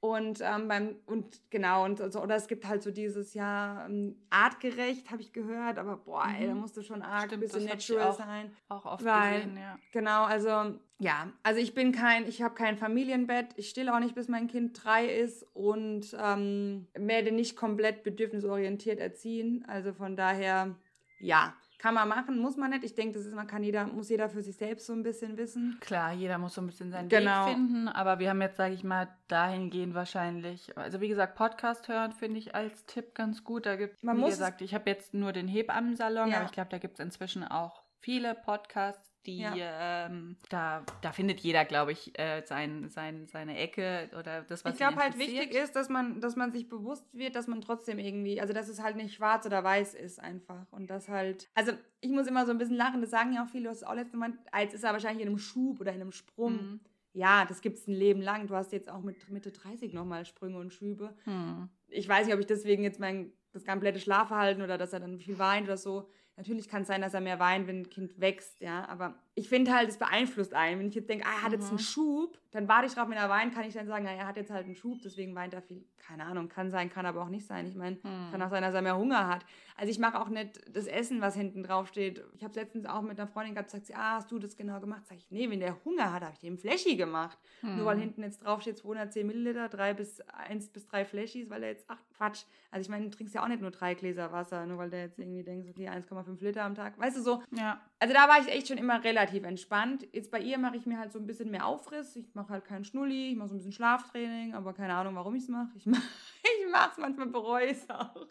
Und ähm, beim, und genau, und so, oder es gibt halt so dieses ja ähm, artgerecht, habe ich gehört, aber boah, mhm. ey, da musst du schon arg ein bisschen natural auch, sein. Auch oft weil, gesehen, ja. Genau, also ja, also ich bin kein, ich habe kein Familienbett, ich stille auch nicht, bis mein Kind drei ist und ähm, werde nicht komplett bedürfnisorientiert erziehen. Also von daher, ja, kann man machen, muss man nicht. Ich denke, das ist, man kann jeder, muss jeder für sich selbst so ein bisschen wissen. Klar, jeder muss so ein bisschen seinen genau. Weg finden, aber wir haben jetzt, sage ich mal, dahingehend wahrscheinlich, also wie gesagt, Podcast hören finde ich als Tipp ganz gut. Da gibt, man wie gesagt, ich habe jetzt nur den Hebammensalon, ja. aber ich glaube, da gibt es inzwischen auch viele Podcasts, die ja. ähm, da, da findet jeder, glaube ich, äh, sein, sein, seine Ecke oder das, was Ich glaube halt wichtig ist, dass man, dass man sich bewusst wird, dass man trotzdem irgendwie, also dass es halt nicht schwarz oder weiß ist einfach. Und das halt, also ich muss immer so ein bisschen lachen, das sagen ja auch viele, du hast es auch letztes Mal, als ist er wahrscheinlich in einem Schub oder in einem Sprung. Mhm. Ja, das gibt es ein Leben lang. Du hast jetzt auch mit Mitte 30 nochmal Sprünge und Schübe. Mhm. Ich weiß nicht, ob ich deswegen jetzt mein das komplette Schlafverhalten oder dass er dann viel weint oder so Natürlich kann es sein, dass er mehr weint, wenn ein Kind wächst, ja, aber ich finde halt, es beeinflusst einen. Wenn ich jetzt denke, ah, er hat mhm. jetzt einen mhm. Schub, dann warte ich drauf, wenn er weint, kann ich dann sagen, na, er hat jetzt halt einen Schub, deswegen weint er viel. Keine Ahnung, kann sein, kann aber auch nicht sein. Ich meine, mhm. kann auch sein, dass er mehr Hunger hat. Also ich mache auch nicht das Essen, was hinten drauf steht. Ich habe letztens auch mit einer Freundin gehabt, sagt sie, ah, hast du das genau gemacht? Sag ich, nee, wenn der Hunger hat, habe ich dem Fläschchen gemacht. Mhm. Nur weil hinten jetzt drauf steht 210 Milliliter, drei bis eins bis drei Fläschis, weil er jetzt, ach Quatsch. Also ich meine, du trinkst ja auch nicht nur drei Gläser Wasser, nur weil der jetzt irgendwie denkt, okay, 1,5 Liter am Tag. Weißt du so? Ja. Also da war ich echt schon immer relativ entspannt. Jetzt bei ihr mache ich mir halt so ein bisschen mehr Aufriss. Ich mache halt keinen Schnulli, ich mache so ein bisschen Schlaftraining, aber keine Ahnung, warum ich es mache. Ich mache ich mache es, manchmal bereue ich es auch.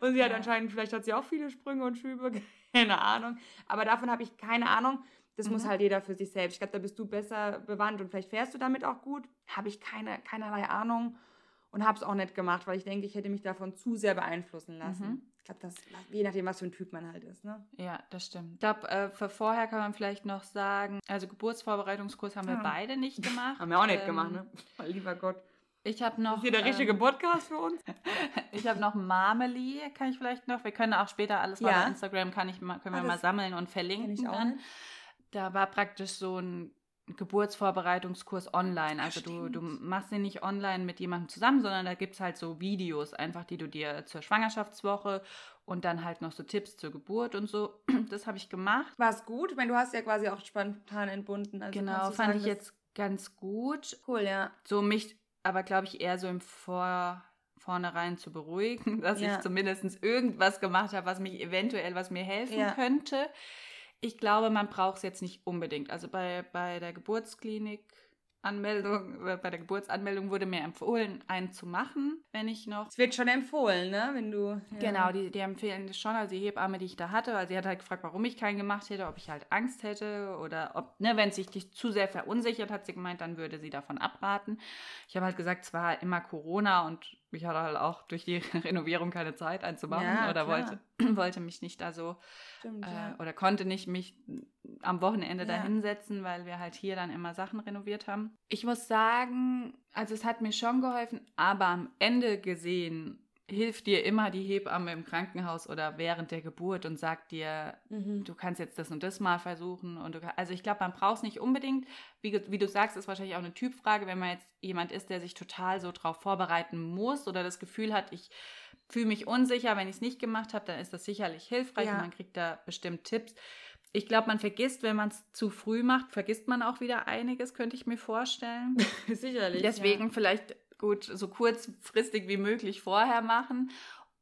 Und sie hat anscheinend, vielleicht hat sie auch viele Sprünge und Schübe, keine Ahnung. Aber davon habe ich keine Ahnung. Das mhm. muss halt jeder für sich selbst. Ich glaube, da bist du besser bewandt und vielleicht fährst du damit auch gut. Habe ich keine, keinerlei Ahnung und habe es auch nicht gemacht, weil ich denke, ich hätte mich davon zu sehr beeinflussen lassen. Mhm. Ich glaube, das je nachdem, was für ein Typ man halt ist. Ne? Ja, das stimmt. Ich glaube, äh, für vorher kann man vielleicht noch sagen, also Geburtsvorbereitungskurs haben wir ja. beide nicht gemacht. haben wir auch nicht ähm, gemacht, ne? Lieber Gott. Ich habe noch. Ist hier der ähm, richtige Podcast für uns? ich habe noch Marmeli, kann ich vielleicht noch. Wir können auch später alles mal ja. bei Instagram, kann ich, können wir ah, mal sammeln und verlinken. Dann. Da war praktisch so ein Geburtsvorbereitungskurs online. Also du, du machst den nicht online mit jemandem zusammen, sondern da gibt es halt so Videos, einfach die du dir zur Schwangerschaftswoche und dann halt noch so Tipps zur Geburt und so. Das habe ich gemacht. War es gut? Ich meine, du hast ja quasi auch spontan entbunden. Also genau, fand sagen, ich jetzt ganz gut. Cool, ja. So mich aber, glaube ich, eher so im Vor vornherein zu beruhigen, dass ja. ich zumindest irgendwas gemacht habe, was mich eventuell, was mir helfen ja. könnte. Ich glaube, man braucht es jetzt nicht unbedingt. Also bei, bei der Geburtsklinik Anmeldung, äh, bei der Geburtsanmeldung wurde mir empfohlen, einen zu machen, wenn ich noch. Es wird schon empfohlen, ne? Wenn du. Ja. Genau, die, die empfehlen das schon. Also die Hebamme, die ich da hatte, also sie hat halt gefragt, warum ich keinen gemacht hätte, ob ich halt Angst hätte oder ob, ne, wenn es sich dich zu sehr verunsichert, hat sie gemeint, dann würde sie davon abraten. Ich habe halt gesagt, es war immer Corona und ich hatte halt auch durch die Renovierung keine Zeit einzumachen ja, oder wollte, wollte mich nicht da so Stimmt, äh, ja. oder konnte nicht mich am Wochenende ja. da hinsetzen, weil wir halt hier dann immer Sachen renoviert haben. Ich muss sagen, also es hat mir schon geholfen, aber am Ende gesehen hilft dir immer die Hebamme im Krankenhaus oder während der Geburt und sagt dir, mhm. du kannst jetzt das und das mal versuchen. Und du, also ich glaube, man braucht es nicht unbedingt. Wie, wie, du sagst, ist wahrscheinlich auch eine Typfrage, wenn man jetzt jemand ist, der sich total so drauf vorbereiten muss oder das Gefühl hat, ich fühle mich unsicher, wenn ich es nicht gemacht habe, dann ist das sicherlich hilfreich ja. und man kriegt da bestimmt Tipps. Ich glaube, man vergisst, wenn man es zu früh macht, vergisst man auch wieder einiges, könnte ich mir vorstellen. Sicherlich. Deswegen ja. vielleicht gut so kurzfristig wie möglich vorher machen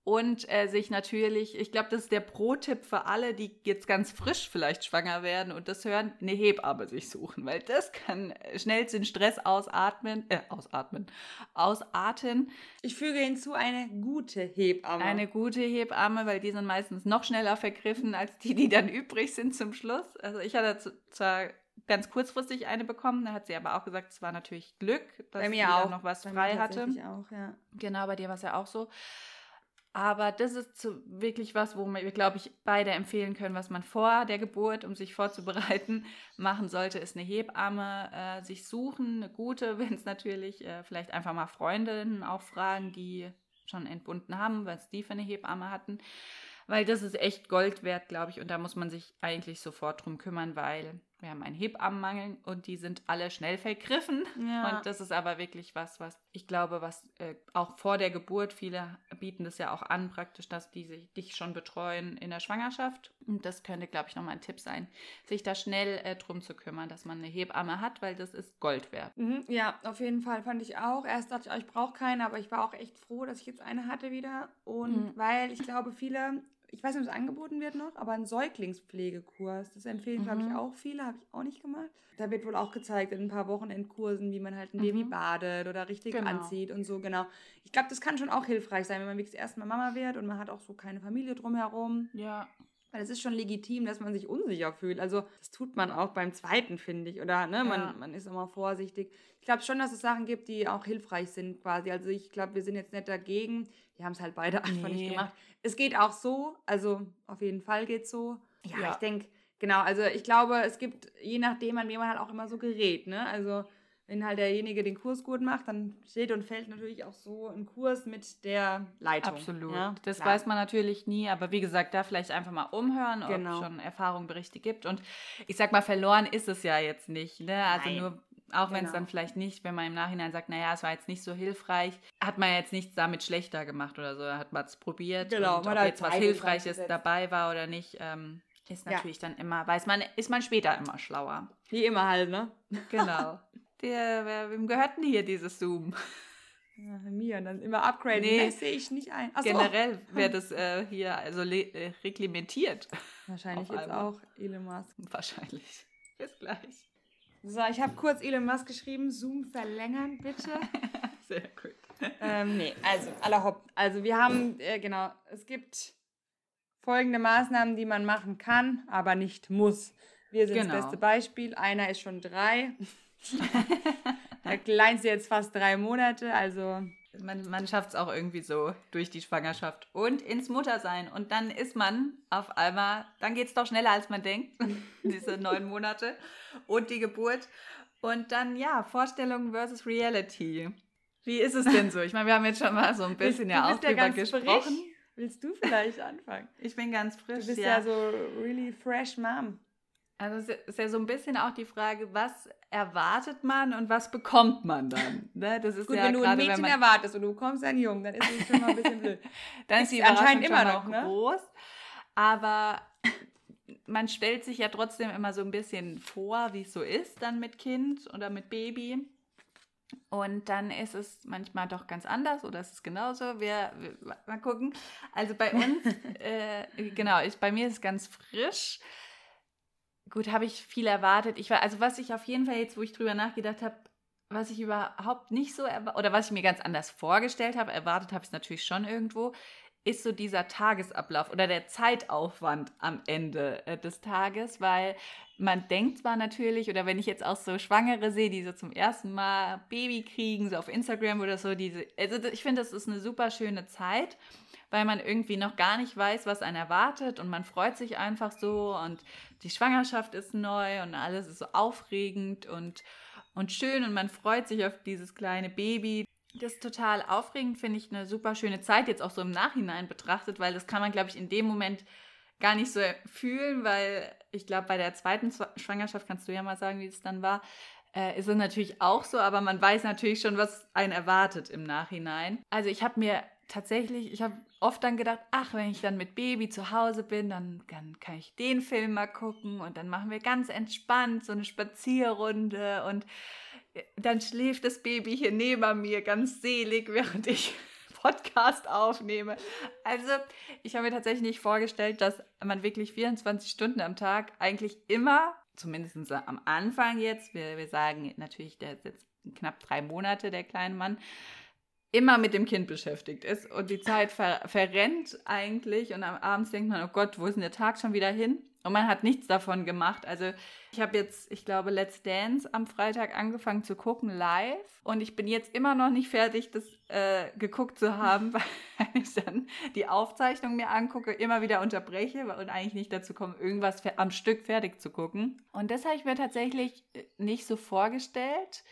und äh, sich natürlich, ich glaube, das ist der Pro-Tipp für alle, die jetzt ganz frisch vielleicht schwanger werden und das hören, eine Hebamme sich suchen, weil das kann schnell den Stress ausatmen, äh, ausatmen, ausarten. Ich füge hinzu eine gute Hebamme. Eine gute Hebamme, weil die sind meistens noch schneller vergriffen als die, die dann übrig sind zum Schluss. Also ich hatte zwar ganz kurzfristig eine bekommen. Da hat sie aber auch gesagt, es war natürlich Glück, dass sie auch. noch was frei hatte. Auch, ja. Genau, bei dir war es ja auch so. Aber das ist so wirklich was, wo wir, glaube ich, beide empfehlen können, was man vor der Geburt, um sich vorzubereiten, machen sollte, ist eine Hebamme äh, sich suchen, eine gute, wenn es natürlich, äh, vielleicht einfach mal Freundinnen auch fragen, die schon entbunden haben, was die für eine Hebamme hatten. Weil das ist echt Gold wert, glaube ich. Und da muss man sich eigentlich sofort drum kümmern, weil wir haben einen Hebammenmangel und die sind alle schnell vergriffen. Ja. Und das ist aber wirklich was, was ich glaube, was äh, auch vor der Geburt, viele bieten das ja auch an, praktisch, dass die sich, dich schon betreuen in der Schwangerschaft. Und das könnte, glaube ich, nochmal ein Tipp sein, sich da schnell äh, drum zu kümmern, dass man eine Hebamme hat, weil das ist Gold wert. Mhm, ja, auf jeden Fall fand ich auch. Erst dachte ich, oh, ich brauche keine, aber ich war auch echt froh, dass ich jetzt eine hatte wieder. Und mhm. weil ich glaube, viele ich weiß nicht, ob es angeboten wird noch, aber ein Säuglingspflegekurs. Das empfehlen, mhm. glaube ich, auch viele, habe ich auch nicht gemacht. Da wird wohl auch gezeigt in ein paar Wochenendkursen, wie man halt ein mhm. Baby badet oder richtig genau. anzieht und so, genau. Ich glaube, das kann schon auch hilfreich sein, wenn man wirklich das erste Mal Mama wird und man hat auch so keine Familie drumherum. Ja. Weil es ist schon legitim, dass man sich unsicher fühlt. Also das tut man auch beim zweiten, finde ich. Oder ne, man, ja. man ist immer vorsichtig. Ich glaube schon, dass es Sachen gibt, die auch hilfreich sind quasi. Also ich glaube, wir sind jetzt nicht dagegen. Wir haben es halt beide einfach nee. nicht gemacht. Es geht auch so. Also auf jeden Fall geht es so. Ja, ja. ich denke, genau. Also ich glaube, es gibt, je nachdem, an wen man halt auch immer so gerät. Ne? Also wenn halt derjenige den Kurs gut macht, dann steht und fällt natürlich auch so ein Kurs mit der Leitung. Absolut. Ja? Das Klar. weiß man natürlich nie, aber wie gesagt, da vielleicht einfach mal umhören, genau. ob es schon Erfahrungen, Berichte gibt. Und ich sag mal, verloren ist es ja jetzt nicht. Ne? Also Nein. nur auch wenn es genau. dann vielleicht nicht, wenn man im Nachhinein sagt, naja, es war jetzt nicht so hilfreich, hat man jetzt nichts damit schlechter gemacht oder so. Hat man es probiert. Genau, und ob jetzt was Hilfreiches dabei war oder nicht, ähm, ist natürlich ja. dann immer, weiß man, ist man später immer schlauer. Wie immer halt, ne? Genau. Der, wer, wem gehört denn hier dieses Zoom? Ja, mir und dann immer upgraden. Nee, das sehe ich nicht ein. Achso. Generell wäre das äh, hier also äh, reglementiert. Wahrscheinlich jetzt einmal. auch Elon Musk. Wahrscheinlich. Bis gleich. So, ich habe kurz Elon Musk geschrieben. Zoom verlängern, bitte. Sehr gut. Ähm, nee, also, aller Hopp. Also, wir haben, äh, genau, es gibt folgende Maßnahmen, die man machen kann, aber nicht muss. Wir sind genau. das beste Beispiel. Einer ist schon drei. Der kleinste jetzt fast drei Monate, also. Man, man schafft es auch irgendwie so durch die Schwangerschaft und ins Muttersein. Und dann ist man auf einmal, dann geht es doch schneller, als man denkt, diese neun Monate und die Geburt. Und dann, ja, Vorstellung versus Reality. Wie ist es denn so? Ich meine, wir haben jetzt schon mal so ein bisschen ja auch drüber gesprochen. Frisch. Willst du vielleicht anfangen? Ich bin ganz frisch. Du bist ja, ja so really fresh Mom. Also es ist ja so ein bisschen auch die Frage, was erwartet man und was bekommt man dann? Ne? Das ist Gut, ja wenn du ein Mädchen erwartest und du bekommst einen Jungen, dann ist es schon mal ein bisschen blöd. dann ist die anscheinend immer noch ne? groß. Aber man stellt sich ja trotzdem immer so ein bisschen vor, wie es so ist dann mit Kind oder mit Baby. Und dann ist es manchmal doch ganz anders oder ist es genauso. Wir, wir mal gucken. Also bei uns, äh, genau, ich, bei mir ist es ganz frisch. Gut, habe ich viel erwartet. Ich war, also was ich auf jeden Fall jetzt, wo ich drüber nachgedacht habe, was ich überhaupt nicht so oder was ich mir ganz anders vorgestellt habe, erwartet habe ich es natürlich schon irgendwo, ist so dieser Tagesablauf oder der Zeitaufwand am Ende äh, des Tages, weil man denkt zwar natürlich, oder wenn ich jetzt auch so Schwangere sehe, die so zum ersten Mal Baby kriegen, so auf Instagram oder so, diese, also ich finde, das ist eine super schöne Zeit weil man irgendwie noch gar nicht weiß, was einen erwartet und man freut sich einfach so und die Schwangerschaft ist neu und alles ist so aufregend und, und schön und man freut sich auf dieses kleine Baby. Das ist total aufregend, finde ich eine super schöne Zeit, jetzt auch so im Nachhinein betrachtet, weil das kann man, glaube ich, in dem Moment gar nicht so fühlen, weil ich glaube, bei der zweiten Schwangerschaft kannst du ja mal sagen, wie es dann war, äh, ist es natürlich auch so, aber man weiß natürlich schon, was einen erwartet im Nachhinein. Also ich habe mir tatsächlich, ich habe oft dann gedacht, ach, wenn ich dann mit Baby zu Hause bin, dann, dann kann ich den Film mal gucken und dann machen wir ganz entspannt so eine Spazierrunde und äh, dann schläft das Baby hier neben mir ganz selig, während ich Podcast aufnehme. Also, ich habe mir tatsächlich nicht vorgestellt, dass man wirklich 24 Stunden am Tag eigentlich immer, zumindest am Anfang jetzt, wir, wir sagen natürlich, der ist jetzt knapp drei Monate, der kleine Mann, immer mit dem Kind beschäftigt ist und die Zeit ver verrennt eigentlich und am Abend denkt man, oh Gott, wo ist denn der Tag schon wieder hin? Und man hat nichts davon gemacht. Also ich habe jetzt, ich glaube, Let's Dance am Freitag angefangen zu gucken live und ich bin jetzt immer noch nicht fertig, das äh, geguckt zu haben, weil ich dann die Aufzeichnung mir angucke, immer wieder unterbreche und eigentlich nicht dazu komme, irgendwas am Stück fertig zu gucken. Und das habe ich mir tatsächlich äh, nicht so vorgestellt,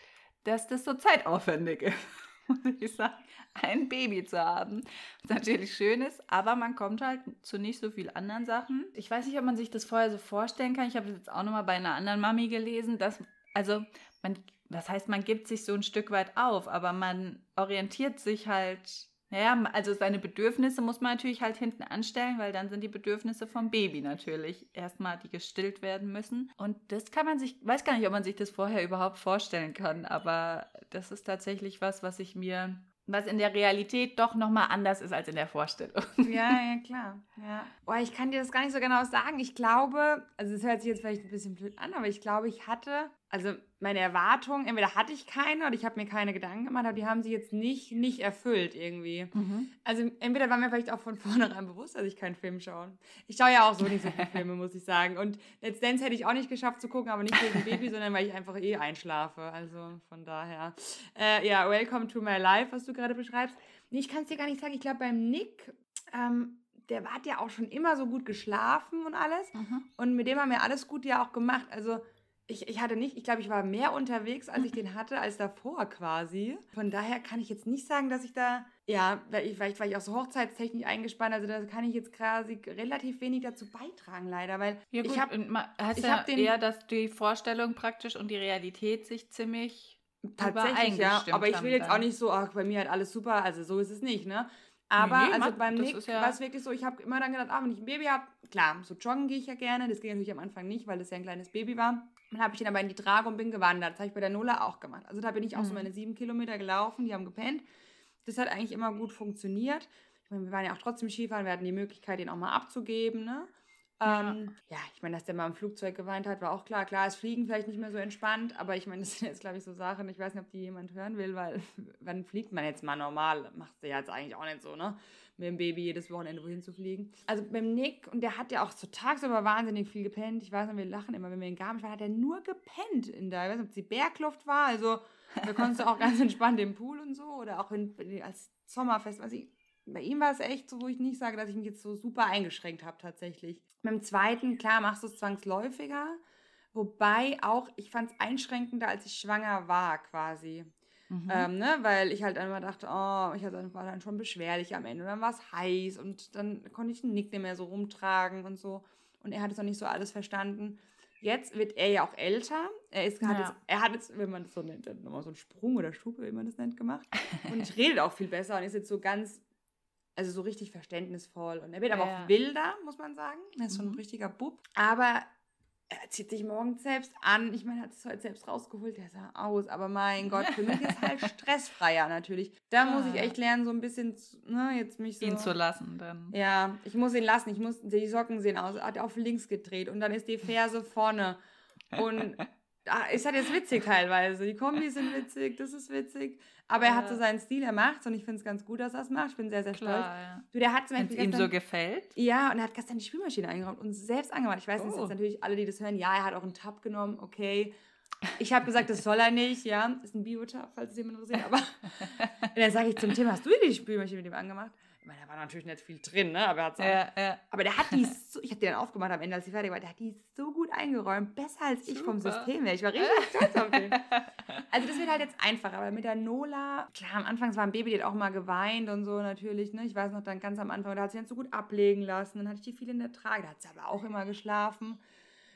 dass das so zeitaufwendig ist muss ich sagen, ein Baby zu haben. Was natürlich schön ist, aber man kommt halt zu nicht so vielen anderen Sachen. Ich weiß nicht, ob man sich das vorher so vorstellen kann. Ich habe das jetzt auch nochmal bei einer anderen Mami gelesen, dass, also man, das heißt, man gibt sich so ein Stück weit auf, aber man orientiert sich halt naja, also seine Bedürfnisse muss man natürlich halt hinten anstellen, weil dann sind die Bedürfnisse vom Baby natürlich erstmal, die gestillt werden müssen. Und das kann man sich, weiß gar nicht, ob man sich das vorher überhaupt vorstellen kann, aber das ist tatsächlich was, was ich mir was in der Realität doch nochmal anders ist als in der Vorstellung. Ja, ja, klar. Ja. Boah, ich kann dir das gar nicht so genau sagen. Ich glaube, also es hört sich jetzt vielleicht ein bisschen blöd an, aber ich glaube, ich hatte also meine Erwartungen, entweder hatte ich keine oder ich habe mir keine Gedanken gemacht, aber die haben sie jetzt nicht, nicht erfüllt irgendwie. Mhm. Also entweder war mir vielleicht auch von vornherein bewusst, dass ich keinen Film schaue. Ich schaue ja auch so nicht so viele Filme, muss ich sagen. Und Let's Dance hätte ich auch nicht geschafft zu gucken, aber nicht wegen Baby, sondern weil ich einfach eh einschlafe. Also von daher. Äh, ja, Welcome to my life, was du gerade beschreibst. Nee, ich kann es dir gar nicht sagen. Ich glaube, beim Nick, ähm, der hat ja auch schon immer so gut geschlafen und alles. Mhm. Und mit dem haben wir alles gut ja auch gemacht. Also ich, ich hatte nicht, ich glaube, ich war mehr unterwegs, als ich den hatte, als davor quasi. Von daher kann ich jetzt nicht sagen, dass ich da, ja, vielleicht war ich auch so hochzeitstechnisch eingespannt, also da kann ich jetzt quasi relativ wenig dazu beitragen, leider, weil ja, gut, ich habe ich ja hab den, eher, dass die Vorstellung praktisch und die Realität sich ziemlich tatsächlich, ja, aber ich will jetzt dann. auch nicht so, ach, bei mir hat alles super, also so ist es nicht, ne? Aber nee, also Mann, beim Nick ja war es wirklich so, ich habe immer dann gedacht, ah, wenn ich ein Baby habe, klar, so joggen gehe ich ja gerne. Das ging natürlich am Anfang nicht, weil das ja ein kleines Baby war. Dann habe ich den aber in die Trage und bin gewandert. Das habe ich bei der Nola auch gemacht. Also da bin ich auch mhm. so meine sieben Kilometer gelaufen, die haben gepennt. Das hat eigentlich immer gut funktioniert. Ich meine, wir waren ja auch trotzdem Skifahren, wir hatten die Möglichkeit, den auch mal abzugeben, ne? Ähm, ja. ja, ich meine, dass der mal im Flugzeug geweint hat, war auch klar. Klar, ist Fliegen vielleicht nicht mehr so entspannt, aber ich meine, das sind jetzt, glaube ich, so Sachen, ich weiß nicht, ob die jemand hören will, weil wann fliegt man jetzt mal normal? Macht der jetzt eigentlich auch nicht so, ne? Mit dem Baby jedes Wochenende wohin zu fliegen. Also beim Nick, und der hat ja auch so tagsüber wahnsinnig viel gepennt. Ich weiß nicht, wir lachen immer, wenn wir in Garmisch waren, hat er nur gepennt in der, ich weiß nicht, ob es die Bergluft war, also da konntest du auch ganz entspannt im Pool und so oder auch in, als Sommerfest, weiß ich, bei ihm war es echt so, wo ich nicht sage, dass ich mich jetzt so super eingeschränkt habe tatsächlich. Beim zweiten, klar, machst du es zwangsläufiger. Wobei auch, ich fand es einschränkender, als ich schwanger war quasi. Mhm. Ähm, ne? Weil ich halt immer dachte, oh, ich war dann schon beschwerlich am Ende. Und dann war es heiß und dann konnte ich den Nick nicht mehr so rumtragen und so. Und er hat es noch nicht so alles verstanden. Jetzt wird er ja auch älter. Er, ist, hat, ja. jetzt, er hat jetzt, wenn man das so nennt, nochmal so einen Sprung oder Stufe, wie man das nennt, gemacht. Und redet auch viel besser und ist jetzt so ganz also so richtig verständnisvoll. Und er wird aber ja. auch wilder, muss man sagen. Er ist mhm. schon ein mhm. richtiger Bub. Aber er zieht sich morgens selbst an. Ich meine, er hat es heute selbst rausgeholt. Der sah aus. Aber mein Gott, für mich ist halt stressfreier natürlich. Da muss ich echt lernen, so ein bisschen, ne, jetzt mich so. Ihn zu lassen dann. Ja, ich muss ihn lassen. Ich muss, die Socken sehen aus. Er hat auf links gedreht und dann ist die Ferse vorne. Und ah, ist halt jetzt witzig teilweise. Die Kombis sind witzig, das ist witzig. Aber er hat so seinen Stil, er macht und ich finde es ganz gut, dass er es macht. Ich bin sehr, sehr Klar, stolz. Ja. Du, der hat zum Beispiel. ihm so gefällt? Ja, und er hat gestern die Spülmaschine eingeräumt und selbst angemacht. Ich weiß, oh. jetzt natürlich alle, die das hören, ja, er hat auch einen Tab genommen, okay. Ich habe gesagt, das soll er nicht, ja. Ist ein Bio-Tab, falls es jemand interessiert. Aber dann sage ich zum Thema, hast du die Spülmaschine mit ihm angemacht? Ich meine, da war natürlich nicht viel drin, ne? Aber, er ja, ja. aber der hat die so, ich habe die dann aufgemacht am Ende, als sie fertig war, der hat die so gut eingeräumt, besser als ich vom System her. Ich war richtig stolz auf den. Also das wird halt jetzt einfacher, aber mit der Nola, klar, am Anfang war ein Baby, die hat auch mal geweint und so natürlich, ne? Ich weiß noch dann ganz am Anfang, da hat sie dann so gut ablegen lassen, dann hatte ich die viel in der Trage, da hat sie aber auch immer geschlafen.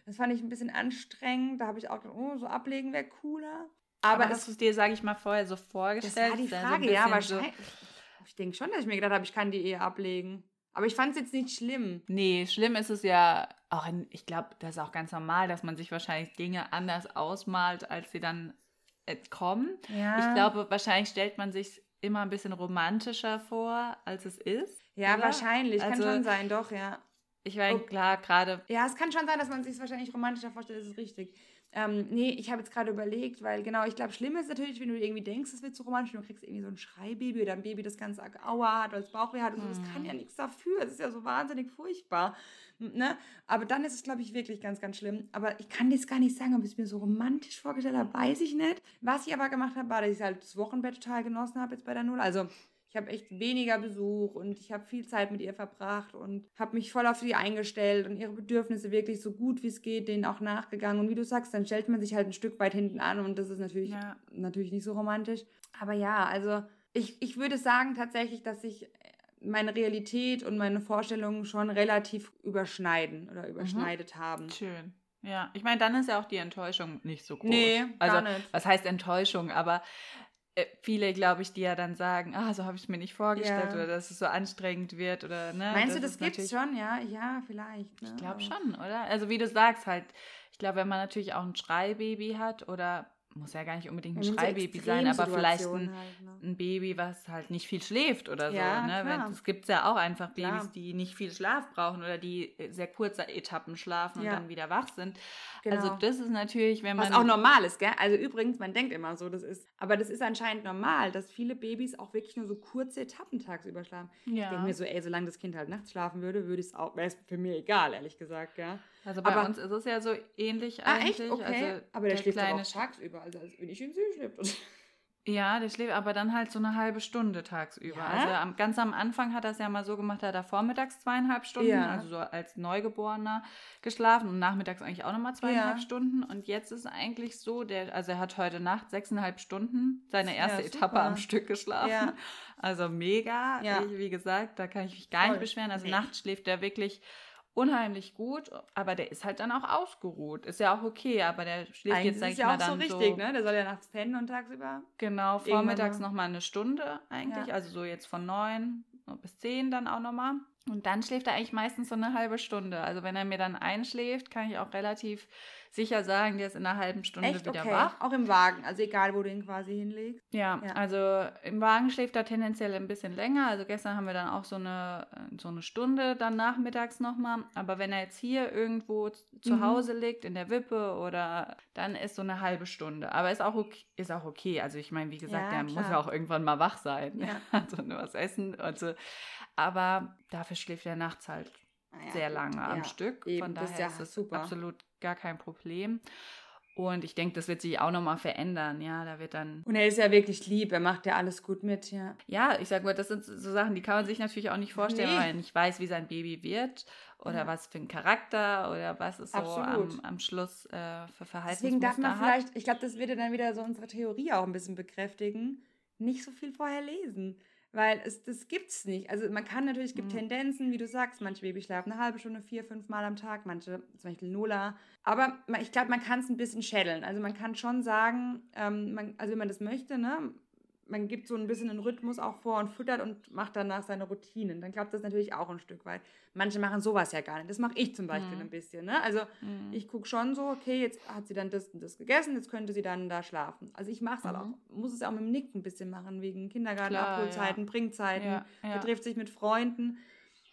Das fand ich ein bisschen anstrengend, da habe ich auch gedacht, oh, so ablegen wäre cooler. Aber, aber hast du es dir, sage ich mal, vorher so vorgestellt? Das war die Frage, so ja, wahrscheinlich. So ich denke schon, dass ich mir gedacht habe, ich kann die Ehe ablegen. Aber ich fand es jetzt nicht schlimm. Nee, schlimm ist es ja auch, in, ich glaube, das ist auch ganz normal, dass man sich wahrscheinlich Dinge anders ausmalt, als sie dann äh, kommen. Ja. Ich glaube, wahrscheinlich stellt man sich immer ein bisschen romantischer vor, als es ist. Ja, oder? wahrscheinlich. Also, kann schon sein, doch, ja. Ich meine, oh. klar, gerade. Ja, es kann schon sein, dass man sich es wahrscheinlich romantischer vorstellt, das ist richtig. Ähm, nee, ich habe jetzt gerade überlegt, weil genau, ich glaube, schlimm ist natürlich, wenn du irgendwie denkst, es wird zu romantisch und du kriegst irgendwie so ein Schreibaby oder ein Baby, das ganz Aua hat oder das Bauchweh hat und so. Das kann ja mhm. nichts dafür. Das ist ja so wahnsinnig furchtbar. Ne? Aber dann ist es, glaube ich, wirklich ganz, ganz schlimm. Aber ich kann jetzt gar nicht sagen, ob ich es mir so romantisch vorgestellt habe, weiß ich nicht. Was ich aber gemacht habe, war, dass ich halt das Wochenbett total genossen habe jetzt bei der Null. Also ich habe echt weniger Besuch und ich habe viel Zeit mit ihr verbracht und habe mich voll auf sie eingestellt und ihre Bedürfnisse wirklich so gut wie es geht, denen auch nachgegangen. Und wie du sagst, dann stellt man sich halt ein Stück weit hinten an und das ist natürlich, ja. natürlich nicht so romantisch. Aber ja, also ich, ich würde sagen tatsächlich, dass sich meine Realität und meine Vorstellungen schon relativ überschneiden oder überschneidet mhm. haben. Schön. Ja, ich meine, dann ist ja auch die Enttäuschung nicht so groß. Nee, also, gar nicht. Was heißt Enttäuschung? Aber äh, viele, glaube ich, die ja dann sagen, ah, so habe ich es mir nicht vorgestellt ja. oder dass es so anstrengend wird oder ne. Meinst das du, das gibt's schon? Ja, ja, vielleicht. Ne? Ich glaube schon, oder? Also wie du sagst halt, ich glaube, wenn man natürlich auch ein Schreibaby hat oder muss ja gar nicht unbedingt ein ja, Schreibaby sein, aber vielleicht ein, halt, ne? ein, Baby, was halt nicht viel schläft oder ja, so. Ne? Es gibt ja auch einfach Babys, klar. die nicht viel Schlaf brauchen oder die sehr kurze Etappen schlafen ja. und dann wieder wach sind. Also genau. Also das ist natürlich, wenn man... Was auch normal ist, gell? Also übrigens, man denkt immer so, das ist... Aber das ist anscheinend normal, dass viele Babys auch wirklich nur so kurze Etappen tagsüber schlafen. Ich denke mir so, ey, solange das Kind halt nachts schlafen würde, würde es auch... Wäre es für mich egal, ehrlich gesagt, gell? Also bei aber, uns ist es ja so ähnlich ah, eigentlich. Echt? Okay. Also aber der, der schläft kleine auch tagsüber, also als wenn ich ihn sehe, schläft Ja, der schläft aber dann halt so eine halbe Stunde tagsüber. Ja? Also am, ganz am Anfang hat er es ja mal so gemacht, da hat er vormittags zweieinhalb Stunden, ja. also so als Neugeborener geschlafen und nachmittags eigentlich auch nochmal zweieinhalb ja. Stunden. Und jetzt ist es eigentlich so, der, also er hat heute Nacht sechseinhalb Stunden seine erste Etappe am Stück geschlafen. Also mega. Ich, wie gesagt, da kann ich mich gar Voll. nicht beschweren. Also nee. nachts schläft er wirklich unheimlich gut, aber der ist halt dann auch ausgeruht. Ist ja auch okay, aber der schläft eigentlich jetzt, sag ich ja mal, dann so richtig, so, ne? Der soll ja nachts pennen und tagsüber. Genau, vormittags nochmal eine Stunde eigentlich, ja. also so jetzt von neun bis zehn dann auch nochmal. Und dann schläft er eigentlich meistens so eine halbe Stunde. Also wenn er mir dann einschläft, kann ich auch relativ sicher sagen, der ist in einer halben Stunde Echt? wieder okay. wach. Auch im Wagen, also egal, wo du ihn quasi hinlegst. Ja, ja, also im Wagen schläft er tendenziell ein bisschen länger. Also gestern haben wir dann auch so eine, so eine Stunde dann nachmittags nochmal. Aber wenn er jetzt hier irgendwo zu mhm. Hause liegt, in der Wippe oder dann ist so eine halbe Stunde. Aber ist auch okay. Ist auch okay. Also ich meine, wie gesagt, ja, der klar. muss ja auch irgendwann mal wach sein. Ja. Also nur was essen. Also, aber dafür schläft er nachts halt ja, sehr lange ja, am Stück. Eben, Von daher ist es super. absolut gar kein Problem. Und ich denke, das wird sich auch nochmal verändern, ja, da wird dann... Und er ist ja wirklich lieb, er macht ja alles gut mit, ja. Ja, ich sag mal, das sind so Sachen, die kann man sich natürlich auch nicht vorstellen, nee. weil man nicht weiß, wie sein Baby wird oder ja. was für ein Charakter oder was es so am, am, Schluss äh, für Verhalten Deswegen darf man vielleicht, ich glaube, das würde dann wieder so unsere Theorie auch ein bisschen bekräftigen, nicht so viel vorher lesen. Weil es, das es nicht. Also man kann natürlich, es gibt mhm. Tendenzen, wie du sagst, manche Babys schlafen eine halbe Stunde, vier, fünf Mal am Tag, manche, zum Beispiel Nola. Aber ich glaube, man kann es ein bisschen schädeln. Also man kann schon sagen, ähm, man, also wenn man das möchte, ne, man gibt so ein bisschen einen Rhythmus auch vor und füttert und macht danach seine Routinen. Dann klappt das natürlich auch ein Stück weit. Manche machen sowas ja gar nicht. Das mache ich zum Beispiel mhm. ein bisschen. Ne? Also mhm. ich gucke schon so, okay, jetzt hat sie dann das und das gegessen, jetzt könnte sie dann da schlafen. Also ich mache es mhm. auch, muss es auch mit dem Nick ein bisschen machen, wegen Kindergarten, Klar, Abholzeiten, ja. Bringzeiten, ja, ja. betrifft sich mit Freunden.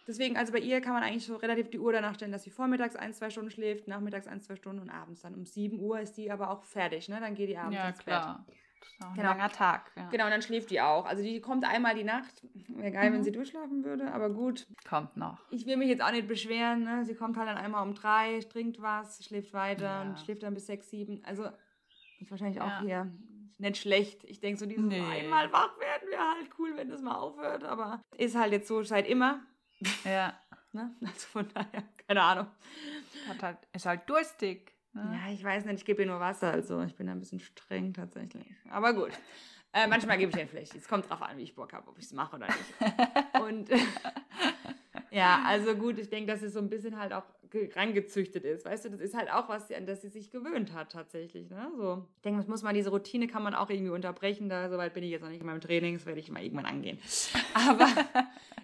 Deswegen, also bei ihr kann man eigentlich so relativ die Uhr danach stellen, dass sie vormittags ein, zwei Stunden schläft, nachmittags ein, zwei Stunden und abends dann um 7 Uhr ist die aber auch fertig, ne? Dann geht die abends ja, ins klar. Bett. Ein genau. langer Tag. Ja. Genau, und dann schläft die auch. Also die kommt einmal die Nacht. Wäre geil, mhm. wenn sie durchschlafen würde, aber gut. Kommt noch. Ich will mich jetzt auch nicht beschweren. Ne? Sie kommt halt dann einmal um drei, trinkt was, schläft weiter ja. und schläft dann bis sechs, sieben. Also ist wahrscheinlich auch hier nicht schlecht. Ich denke so, dieses nee. einmal wach werden wäre halt cool, wenn das mal aufhört. Aber ist halt jetzt so seit immer. Ja. ne? Also von daher, keine Ahnung. Halt, ist halt durstig. Ne? Ja, ich weiß nicht, ich gebe ihr nur Wasser, also ich bin da ein bisschen streng tatsächlich. Aber gut. Äh, manchmal gebe ich ihr vielleicht. Es kommt drauf an, wie ich Bock habe, ob ich es mache oder nicht. Und ja, also gut, ich denke, dass es so ein bisschen halt auch rangezüchtet ist. Weißt du, das ist halt auch was, an das sie sich gewöhnt hat tatsächlich. Ne? So. Ich denke, das muss man, diese Routine kann man auch irgendwie unterbrechen. Da soweit bin ich jetzt noch nicht in meinem Training, das werde ich mal irgendwann angehen. Aber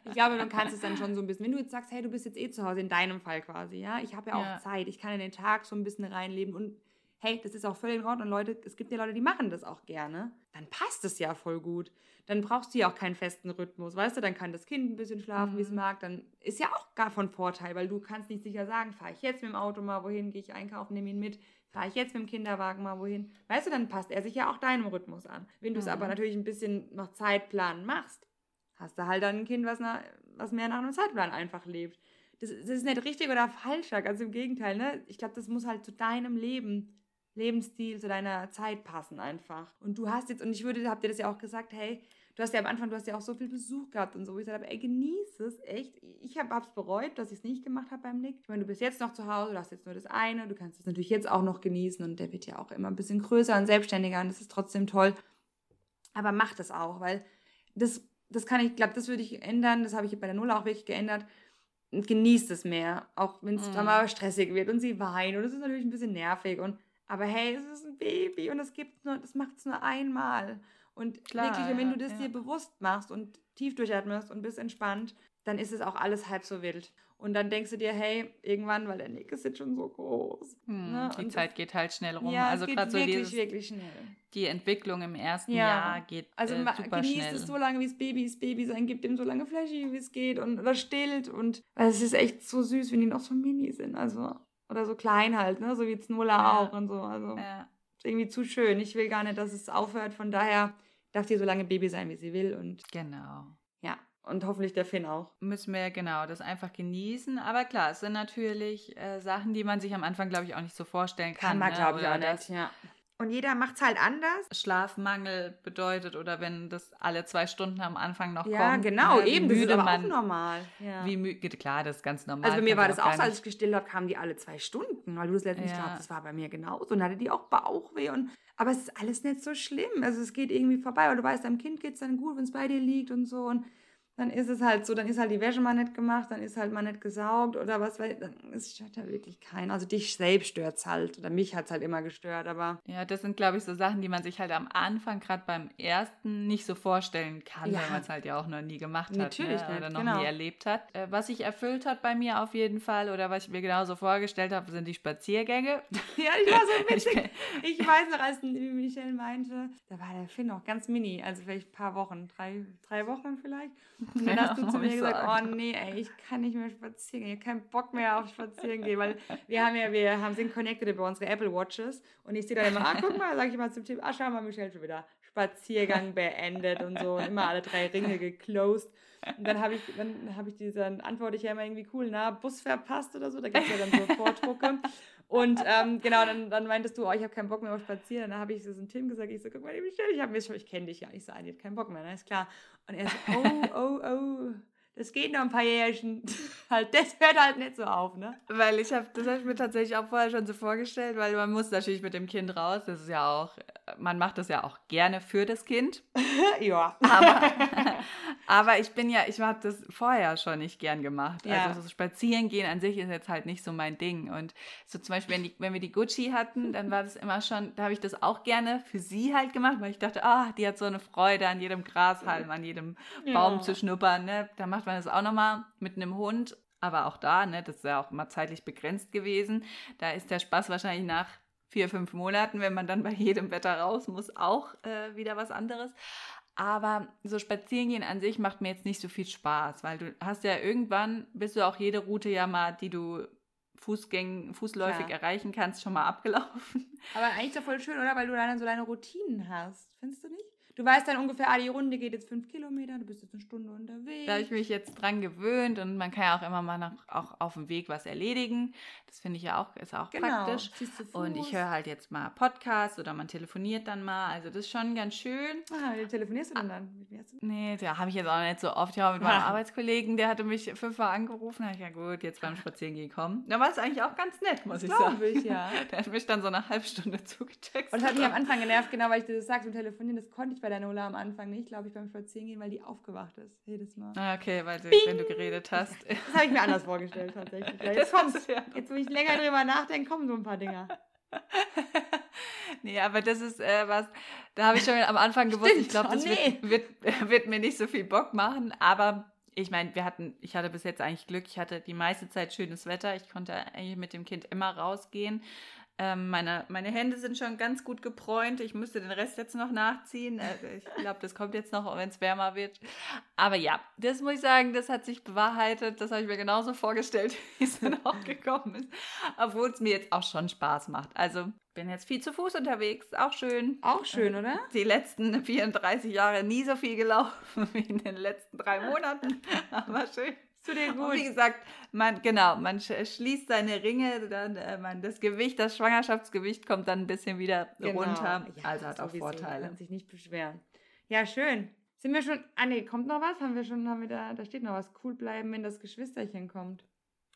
ich glaube, du kannst es dann schon so ein bisschen, wenn du jetzt sagst, hey, du bist jetzt eh zu Hause, in deinem Fall quasi, ja, ich habe ja auch ja. Zeit, ich kann in den Tag so ein bisschen reinleben und hey, das ist auch völlig in Ordnung, Leute, es gibt ja Leute, die machen das auch gerne, dann passt es ja voll gut. Dann brauchst du ja auch keinen festen Rhythmus, weißt du, dann kann das Kind ein bisschen schlafen, mhm. wie es mag, dann ist ja auch gar von Vorteil, weil du kannst nicht sicher sagen, fahre ich jetzt mit dem Auto mal wohin, gehe ich einkaufen, nehme ihn mit, fahre ich jetzt mit dem Kinderwagen mal wohin. Weißt du, dann passt er sich ja auch deinem Rhythmus an. Wenn du es mhm. aber natürlich ein bisschen nach Zeitplan machst, hast du halt dann ein Kind, was, nach, was mehr nach einem Zeitplan einfach lebt. Das, das ist nicht richtig oder falsch, also im Gegenteil, ne? Ich glaube, das muss halt zu deinem Leben Lebensstil, zu deiner Zeit passen einfach. Und du hast jetzt, und ich würde, habt ihr das ja auch gesagt, hey, du hast ja am Anfang, du hast ja auch so viel Besuch gehabt und so. Ich gesagt habe, ey, genieße es, echt. Ich habe es bereut, dass ich es nicht gemacht habe beim Nick. Ich meine, du bist jetzt noch zu Hause, du hast jetzt nur das eine, du kannst es natürlich jetzt auch noch genießen und der wird ja auch immer ein bisschen größer und selbstständiger und das ist trotzdem toll. Aber mach das auch, weil das, das kann ich, glaube, das würde ich ändern. Das habe ich bei der Null auch wirklich geändert. Genießt es mehr, auch wenn es mm. dann mal stressig wird und sie weint und es ist natürlich ein bisschen nervig und aber hey, es ist ein Baby und es gibt nur, das macht es nur einmal. Und Klar, wirklich, wenn du das ja. dir bewusst machst und tief durchatmest und bist entspannt, dann ist es auch alles halb so wild. Und dann denkst du dir, hey, irgendwann, weil der Nick ist jetzt schon so groß. Hm, ne? Die Zeit das, geht halt schnell rum. Ja, also gerade so dieses, wirklich schnell. Die Entwicklung im ersten ja. Jahr geht also äh, super genießt schnell. es so lange, wie es Babys Baby sein gibt, ihm so lange Fläche, wie es geht und oder stillt und also es ist echt so süß, wenn die noch so mini sind, also oder so klein halt, ne, so wie Znulla ja. auch und so, also ja. irgendwie zu schön. Ich will gar nicht, dass es aufhört. Von daher darf die so lange Baby sein, wie sie will und genau. Und hoffentlich der Finn auch. Müssen wir genau das einfach genießen. Aber klar, es sind natürlich äh, Sachen, die man sich am Anfang, glaube ich, auch nicht so vorstellen kann. Kann man, ne? glaube ich, auch nicht, ja. Und jeder macht es halt anders. Schlafmangel bedeutet oder wenn das alle zwei Stunden am Anfang noch ja, kommt. Genau, ja, genau, eben, das ist aber man, auch normal. Ja. Wie müde, klar, das ist ganz normal. Also bei mir war das auch so, als ich gestillt habe, kamen die alle zwei Stunden, weil du das letztens ja. glaubst, das war bei mir genauso. Und hatte die auch Bauchweh und aber es ist alles nicht so schlimm. Also es geht irgendwie vorbei, weil du weißt, deinem Kind geht es dann gut, wenn es bei dir liegt und so. Und dann ist es halt so, dann ist halt die Wäsche mal nicht gemacht, dann ist halt mal nicht gesaugt oder was, weil dann es stört ja wirklich keinen. Also dich selbst stört es halt oder mich hat es halt immer gestört, aber. Ja, das sind, glaube ich, so Sachen, die man sich halt am Anfang, gerade beim ersten, nicht so vorstellen kann, ja. weil man es halt ja auch noch nie gemacht hat Natürlich ne? oder noch genau. nie erlebt hat. Äh, was sich erfüllt hat bei mir auf jeden Fall oder was ich mir genauso vorgestellt habe, sind die Spaziergänge. Ja, ich war so witzig. ich weiß noch, als Michelle meinte, da war der Finn noch ganz mini, also vielleicht ein paar Wochen, drei, drei Wochen vielleicht. Und dann hast du zu mir gesagt, sagen. oh nee, ey, ich kann nicht mehr spazieren gehen, ich habe keinen Bock mehr auf spazieren gehen, weil wir haben ja, wir haben, sind connected über unsere Apple Watches und ich sehe dann immer, ah, guck mal, sage ich mal zum Tipp, ah, schau mal, Michelle schon wieder Spaziergang beendet und so und immer alle drei Ringe geclosed. Und dann habe ich, dann habe ich diese, dann antworte ich ja immer irgendwie cool, na, Bus verpasst oder so, da gibt es ja dann so Vordrucke. Und ähm, genau, dann, dann meintest du, oh, ich habe keinen Bock mehr auf Spazieren. Dann habe ich so zum Tim gesagt, ich so, guck mal, Michelle, ich habe mir ich kenne dich ja. Ich so, ah, die hat keinen Bock mehr, na, ist klar. Und er so, oh, oh, oh, das geht noch ein paar Jährchen. halt, das hört halt nicht so auf, ne? Weil ich habe, das habe ich mir tatsächlich auch vorher schon so vorgestellt, weil man muss natürlich mit dem Kind raus. Das ist ja auch, man macht das ja auch gerne für das Kind. ja. Aber, aber ich bin ja, ich habe das vorher schon nicht gern gemacht. Ja. Also so spazieren gehen an sich ist jetzt halt nicht so mein Ding. Und so zum Beispiel, wenn, die, wenn wir die Gucci hatten, dann war das immer schon, da habe ich das auch gerne für sie halt gemacht, weil ich dachte, ah, die hat so eine Freude an jedem Grashalm, an jedem Baum ja. zu schnuppern. Ne? Da macht man das auch nochmal mit einem Hund. Aber auch da, ne, das ist ja auch mal zeitlich begrenzt gewesen. Da ist der Spaß wahrscheinlich nach vier, fünf Monaten, wenn man dann bei jedem Wetter raus muss, auch äh, wieder was anderes. Aber so Spazierengehen an sich macht mir jetzt nicht so viel Spaß, weil du hast ja irgendwann, bist du auch jede Route ja mal, die du Fußgäng, fußläufig ja. erreichen kannst, schon mal abgelaufen. Aber eigentlich ja voll schön, oder? Weil du dann so deine Routinen hast. Findest du nicht? Du weißt dann ungefähr, ah, die Runde geht jetzt fünf Kilometer, du bist jetzt eine Stunde unterwegs. Da habe ich mich jetzt dran gewöhnt und man kann ja auch immer mal noch, auch auf dem Weg was erledigen. Das finde ich ja auch, ist auch genau. praktisch. Und ich höre halt jetzt mal Podcasts oder man telefoniert dann mal. Also das ist schon ganz schön. Ah, wie telefonierst du denn dann? Mit mir? Nee, da habe ich jetzt auch nicht so oft. Ja, mit meinem Arbeitskollegen, der hatte mich fünfmal angerufen. Da ich ja gut, jetzt beim Spazierengehen kommen. Da war es eigentlich auch ganz nett, muss das ich sagen. Ich, ja. Der hat mich dann so eine halbe Stunde zugetextet. Und das hat mich am Anfang genervt, genau, weil ich das sagte, und telefonieren, das konnte ich bei der Nola am Anfang nicht, glaube ich, beim Spazierengehen, weil die aufgewacht ist. Jedes Mal. Ah, okay, weil du, wenn du geredet hast. Das habe ich mir anders vorgestellt, tatsächlich. Ja, jetzt kommt ja. Jetzt, wo ich länger drüber nachdenke, kommen so ein paar Dinger. nee, aber das ist äh, was, da habe ich schon am Anfang gewusst, Stimmt, ich glaube, das oh, nee. wird, wird, wird mir nicht so viel Bock machen, aber ich meine, wir hatten, ich hatte bis jetzt eigentlich Glück, ich hatte die meiste Zeit schönes Wetter, ich konnte eigentlich mit dem Kind immer rausgehen. Ähm, meine, meine Hände sind schon ganz gut gebräunt. Ich müsste den Rest jetzt noch nachziehen. Äh, ich glaube, das kommt jetzt noch, wenn es wärmer wird. Aber ja, das muss ich sagen, das hat sich bewahrheitet. Das habe ich mir genauso vorgestellt, wie es dann auch gekommen ist. Obwohl es mir jetzt auch schon Spaß macht. Also bin jetzt viel zu Fuß unterwegs. Auch schön. Auch schön, äh, oder? Die letzten 34 Jahre nie so viel gelaufen wie in den letzten drei Monaten. Aber schön zu dir gut. Und wie gesagt, man, genau, man schließt seine Ringe, dann äh, man, das Gewicht, das Schwangerschaftsgewicht kommt dann ein bisschen wieder genau. runter. Ja, also hat auch Vorteile. Kann sich nicht beschweren. Ja, schön. Sind wir schon, ah nee, kommt noch was? Haben wir schon, haben wir da, da steht noch was, cool bleiben, wenn das Geschwisterchen kommt.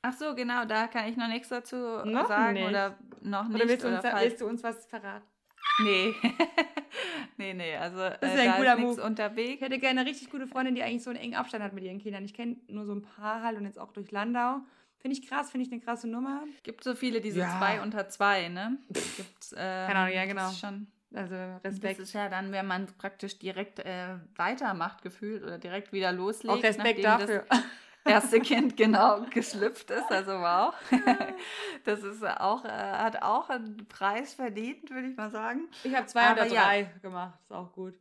Ach so, genau, da kann ich noch nichts dazu noch sagen nicht. oder noch nicht. Oder willst du, uns, oder willst du uns was verraten? Nee. nee, nee, also Das äh, ist ja ein cooler ist Move. Ich unterwegs. hätte gerne eine richtig gute Freundin, die eigentlich so einen engen Abstand hat mit ihren Kindern. Ich kenne nur so ein paar halt und jetzt auch durch Landau. Finde ich krass, finde ich eine krasse Nummer. Gibt so viele, diese Ja. zwei unter zwei, ne? Gibt's, ähm, Keine Ahnung, ja, genau. Das ist schon Also Das Respekt. ist ja dann, wenn man praktisch direkt äh, weitermacht gefühlt oder direkt wieder loslegt. Auch Respekt dafür. Erste Kind genau geschlüpft ist, also wow. Das ist auch, äh, hat auch einen Preis verdient, würde ich mal sagen. Ich habe zwei oder ja. drei gemacht. Ist auch gut.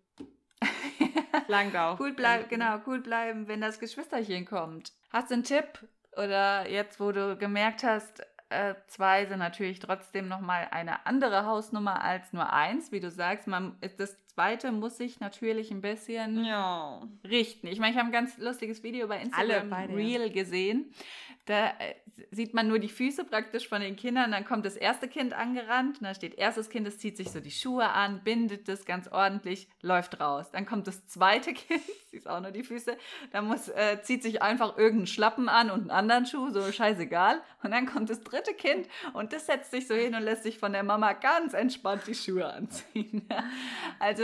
Langt auch. Cool bleiben, genau, cool bleiben, wenn das Geschwisterchen kommt. Hast du einen Tipp? Oder jetzt, wo du gemerkt hast, äh, zwei sind natürlich trotzdem nochmal eine andere Hausnummer als nur eins, wie du sagst. Man, das zweite muss sich natürlich ein bisschen Ja. richten. Ich meine, ich habe ein ganz lustiges Video bei Instagram. Reel gesehen. Da äh, sieht man nur die Füße praktisch von den Kindern. Dann kommt das erste Kind angerannt. Da steht erstes Kind, es zieht sich so die Schuhe an, bindet das ganz ordentlich, läuft raus. Dann kommt das zweite Kind, siehst auch nur die Füße. Da muss, äh, zieht sich einfach irgendeinen Schlappen an und einen anderen Schuh, so scheißegal. Und dann kommt das dritte Kind und das setzt sich so hin und lässt sich von der Mama ganz entspannt die Schuhe anziehen. also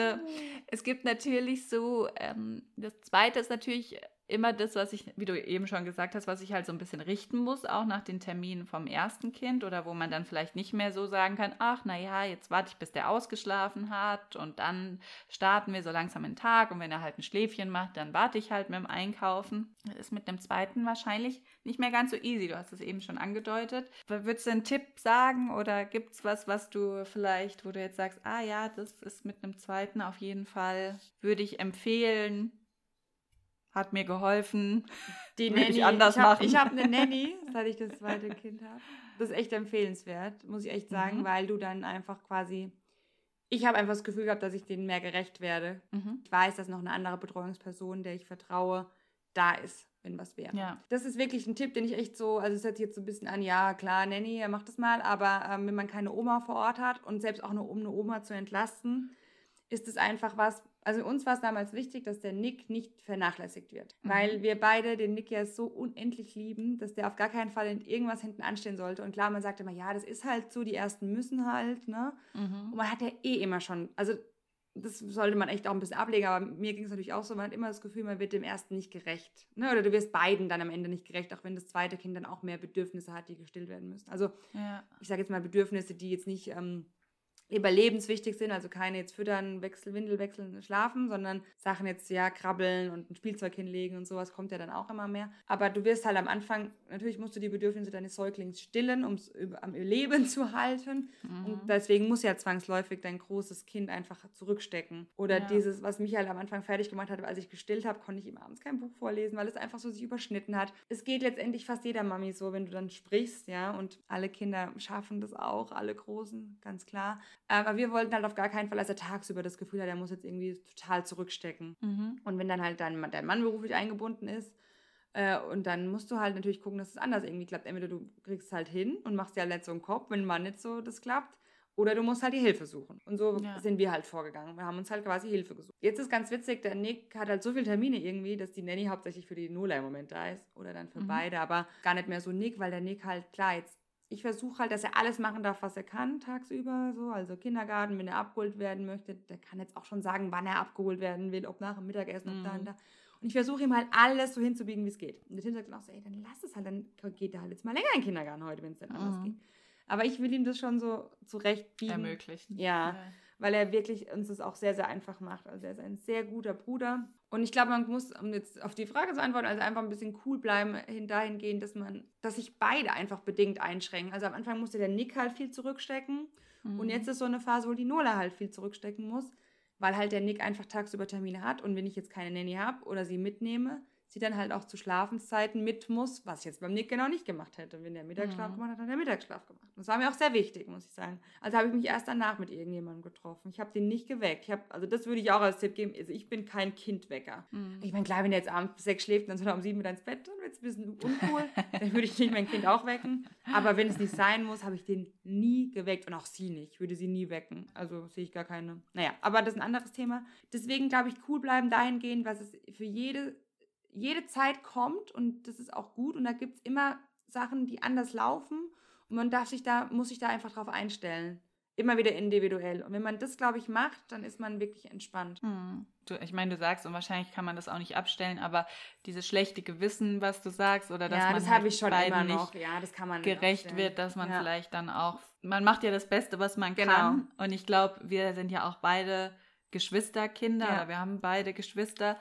es gibt natürlich so, ähm, das zweite ist natürlich immer das, was ich, wie du eben schon gesagt hast, was ich halt so ein bisschen richten muss, auch nach den Terminen vom ersten Kind oder wo man dann vielleicht nicht mehr so sagen kann, ach naja, jetzt warte ich, bis der ausgeschlafen hat und dann starten wir so langsam den Tag und wenn er halt ein Schläfchen macht, dann warte ich halt mit dem Einkaufen. Das ist mit dem zweiten wahrscheinlich nicht mehr ganz so easy, du hast es eben schon angedeutet. Würdest du einen Tipp sagen oder gibt es was, was du vielleicht, wo du jetzt sagst, ah ja, das ist mit einem zweiten auf jeden Fall, würde ich empfehlen, hat mir geholfen. Die Würde ich Nanny. anders ich hab, machen. Ich habe eine Nanny, seit ich das zweite Kind habe. Das ist echt empfehlenswert, muss ich echt sagen, Mhm. weil du dann einfach quasi. Ich habe einfach das Gefühl gehabt, dass ich denen mehr gerecht werde. Mhm. Ich weiß, dass noch eine andere Betreuungsperson, der ich vertraue, da ist, wenn was wäre. Ja. Das ist wirklich ein Tipp, den ich echt so, also es hört sich jetzt so ein bisschen an, ja klar, Nanny, macht das mal, aber ähm, wenn man keine Oma vor Ort hat und selbst auch nur um eine Oma zu entlasten, ist es einfach was, also uns war es damals wichtig, dass der Nick nicht vernachlässigt wird, Mhm. weil wir beide den Nick ja so unendlich lieben, dass der auf gar keinen Fall in irgendwas hinten anstehen sollte und klar, man sagt immer, ja, das ist halt so, die Ersten müssen halt, ne, Mhm. und man hat ja eh immer schon, also das sollte man echt auch ein bisschen ablegen, aber mir ging es natürlich auch so, man hat immer das Gefühl, man wird dem ersten nicht gerecht. Ne? Oder du wirst beiden dann am Ende nicht gerecht, auch wenn das zweite Kind dann auch mehr Bedürfnisse hat, die gestillt werden müssen. Also Ja. ich sage jetzt mal Bedürfnisse, die jetzt nicht ähm, überlebenswichtig sind, also keine jetzt füttern, wechseln, Windel wechseln, schlafen, sondern Sachen jetzt ja krabbeln und ein Spielzeug hinlegen und sowas kommt ja dann auch immer mehr. Aber du wirst halt am Anfang, natürlich musst du die Bedürfnisse deines Säuglings stillen, um es am Leben zu halten. Mhm. Und deswegen muss ja zwangsläufig dein großes Kind einfach zurückstecken. Oder Ja. dieses, was mich halt am Anfang fertig gemacht hat, als ich gestillt habe, konnte ich ihm abends kein Buch vorlesen, weil es einfach so sich überschnitten hat. Es geht letztendlich fast jeder Mami so, wenn du dann sprichst, ja, und alle Kinder schaffen das auch, alle Großen, ganz klar. Aber wir wollten halt auf gar keinen Fall, dass er tagsüber das Gefühl hat, er muss jetzt irgendwie total zurückstecken. Mhm. Und wenn dann halt dein, dein Mann beruflich eingebunden ist, äh, und dann musst du halt natürlich gucken, dass es anders irgendwie klappt. Entweder du kriegst es halt hin und machst dir halt nicht so einen Kopf, wenn mal nicht so das klappt. Oder du musst halt die Hilfe suchen. Und so Ja. sind wir halt vorgegangen. Wir haben uns halt quasi Hilfe gesucht. Jetzt ist ganz witzig, der Nick hat halt so viele Termine irgendwie, dass die Nanny hauptsächlich für die Nola im Moment da ist. Oder dann für Mhm. beide, aber gar nicht mehr so Nick, weil der Nick halt, klar, jetzt ich versuche halt, dass er alles machen darf, was er kann tagsüber. So. Also Kindergarten, wenn er abgeholt werden möchte, der kann jetzt auch schon sagen, wann er abgeholt werden will, ob nach dem Mittagessen, ob da Mhm. und da. Und ich versuche ihm halt alles so hinzubiegen, wie es geht. Und der Tim sagt dann auch so, ey, dann lass es halt, dann geht er halt jetzt mal länger in den Kindergarten heute, wenn es dann anders Mhm. geht. Aber ich will ihm das schon so zurechtbiegen. Ermöglichen. Ja. Weil er wirklich uns das auch sehr, sehr einfach macht. Also er ist ein sehr guter Bruder. Und ich glaube, man muss, um jetzt auf die Frage zu antworten, also einfach ein bisschen cool bleiben, hin dahingehend, dass man, dass sich beide einfach bedingt einschränken. Also am Anfang musste der Nick halt viel zurückstecken. Mhm. Und jetzt ist so eine Phase, wo die Nola halt viel zurückstecken muss, weil halt der Nick einfach tagsüber Termine hat. Und wenn ich jetzt keine Nanny habe oder sie mitnehme, sie dann halt auch zu Schlafenszeiten mit muss, was ich jetzt beim Nick genau nicht gemacht hätte. Wenn der Mittagsschlaf Mhm. gemacht hat, hat er Mittagsschlaf gemacht. Das war mir auch sehr wichtig, muss ich sagen. Also habe ich mich erst danach mit irgendjemandem getroffen. Ich habe den nicht geweckt. Ich hab, also das würde ich auch als Tipp geben. Also ich bin kein Kindwecker. Mhm. Ich meine, klar, wenn der jetzt abends bis sechs schläft, dann soll er um sieben wieder ins Bett, dann wird es ein bisschen uncool. dann würde ich nicht mein Kind auch wecken. Aber wenn es nicht sein muss, habe ich den nie geweckt und auch sie nicht. Ich würde sie nie wecken. Also sehe ich gar keine. Naja, aber das ist ein anderes Thema. Deswegen glaube ich, cool bleiben dahingehend, was es für jede, jede Zeit kommt und das ist auch gut. Und da gibt es immer Sachen, die anders laufen und man darf sich da, muss sich da einfach drauf einstellen. immer wieder individuell. Und wenn man das, glaube ich, macht, dann ist man wirklich entspannt. Hm. Du, ich meine, du sagst, und wahrscheinlich kann man das auch nicht abstellen, aber dieses schlechte Gewissen, was du sagst, oder dass ja, man das halt ich schon beiden immer nicht noch. Ja, das kann man gerecht wird, dass man ja. vielleicht dann auch, man macht ja das Beste, was man genau. kann. Und ich glaube, wir sind ja auch beide Geschwisterkinder, ja. wir haben beide Geschwister.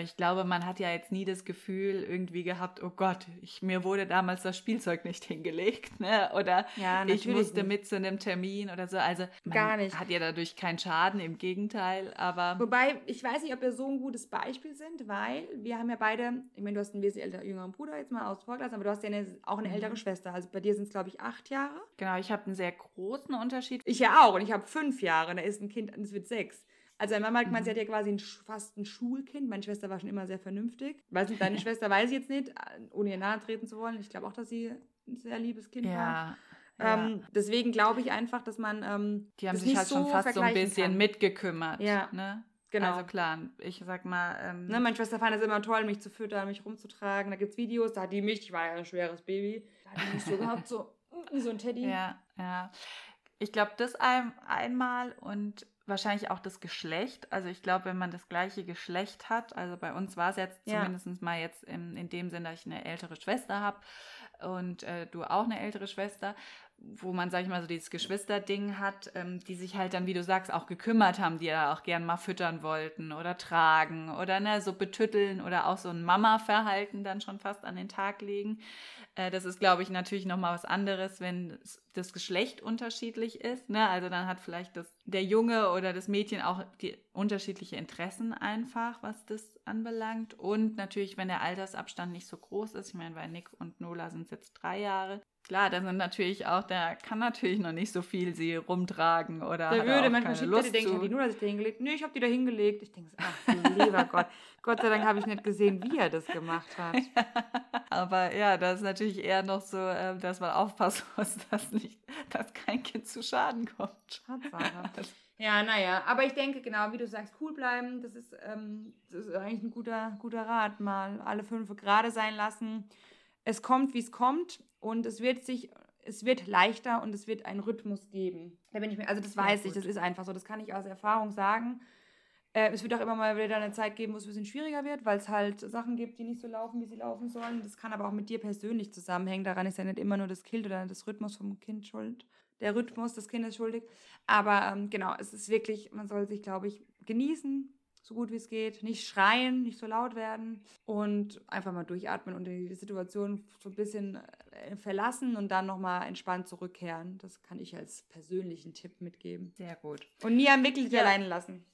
Ich glaube, man hat ja jetzt nie das Gefühl irgendwie gehabt, oh Gott, ich, mir wurde damals das Spielzeug nicht hingelegt, ne? Oder ja, ich musste nicht. mit zu einem Termin oder so. Also man Gar nicht. hat ja dadurch keinen Schaden, im Gegenteil, aber. Wobei, ich weiß nicht, ob wir so ein gutes Beispiel sind, weil wir haben ja beide, ich meine, du hast einen wesentlich älter, jüngeren Bruder jetzt mal aus vorgelassen, aber du hast ja eine, auch eine ältere mhm. Schwester. Also bei dir sind es, glaube ich, acht Jahre. Genau, ich habe einen sehr großen Unterschied. Ich ja auch und ich habe fünf Jahre, da ist ein Kind, es wird sechs. Also meine Mama hat gemeint, mhm. sie hat ja quasi ein, fast ein Schulkind. Meine Schwester war schon immer sehr vernünftig. Weiß nicht, deine Schwester weiß ich jetzt nicht, ohne ihr nahe treten zu wollen. Ich glaube auch, dass sie ein sehr liebes Kind ja. war. Ähm, ja. deswegen glaube ich einfach, dass man. Ähm, die haben sich halt so schon fast so ein bisschen kann. mitgekümmert. Ja. Ne? Genau. Also klar, ich sag mal. Ähm, ne, meine Schwester fand es immer toll, mich zu füttern, mich rumzutragen. Da gibt es Videos, da hat die mich, ich war ja ein schweres Baby, da hat die mich so gehabt, so so ein Teddy. Ja, ja. Ich glaube, das ein, einmal und wahrscheinlich auch das Geschlecht. Also ich glaube, wenn man das gleiche Geschlecht hat, also bei uns war es jetzt ja. zumindest mal jetzt in, in dem Sinn, dass ich eine ältere Schwester habe und äh, du auch eine ältere Schwester, wo man, sag ich mal, so dieses Geschwisterding hat, ähm, die sich halt dann, wie du sagst, auch gekümmert haben, die ja auch gern mal füttern wollten oder tragen oder ne, so betütteln oder auch so ein Mama-Verhalten dann schon fast an den Tag legen. Äh, das ist, glaube ich, natürlich nochmal was anderes, wenn das Geschlecht unterschiedlich ist. Ne? Also dann hat vielleicht das, der Junge oder das Mädchen auch die unterschiedliche Interessen einfach, was das anbelangt. Und natürlich, wenn der Altersabstand nicht so groß ist. Ich meine, bei Nick und Nola sind es jetzt drei Jahre. Klar, da sind natürlich auch, der kann natürlich noch nicht so viel sie rumtragen oder. Der würde manchmal schickt Lust denken, die Nola sich da hingelegt. Nee, ich habe die da hingelegt. Ich denke, ach lieber Gott. Gott sei Dank habe ich nicht gesehen, wie er das gemacht hat. Aber ja, das ist natürlich eher noch so, ähm, dass man aufpassen muss, dass nicht, dass kein Kind zu Schaden kommt. Ja, naja, aber ich denke, genau, wie du sagst, cool bleiben, das ist, ähm, das ist eigentlich ein guter, guter Rat. Mal alle fünf gerade sein lassen. Es kommt, wie es kommt und es wird sich, es wird leichter und es wird einen Rhythmus geben. Da bin ich mir, also das weiß ich, das ist einfach so, das kann ich aus Erfahrung sagen. Äh, es wird auch immer mal wieder eine Zeit geben, wo es ein bisschen schwieriger wird, weil es halt Sachen gibt, die nicht so laufen, wie sie laufen sollen. Das kann aber auch mit dir persönlich zusammenhängen. Daran ist ja nicht immer nur das Kind oder das Rhythmus vom Kind schuld. Der Rhythmus des Kindes schuldig. Aber ähm, genau, es ist wirklich, man soll sich, glaube ich, genießen, so gut wie es geht. Nicht schreien, nicht so laut werden und einfach mal durchatmen und die Situation so ein bisschen äh, verlassen und dann nochmal entspannt zurückkehren. Das kann ich als persönlichen Tipp mitgeben. Sehr gut. Und nie am Wickeltisch ja. alleine lassen.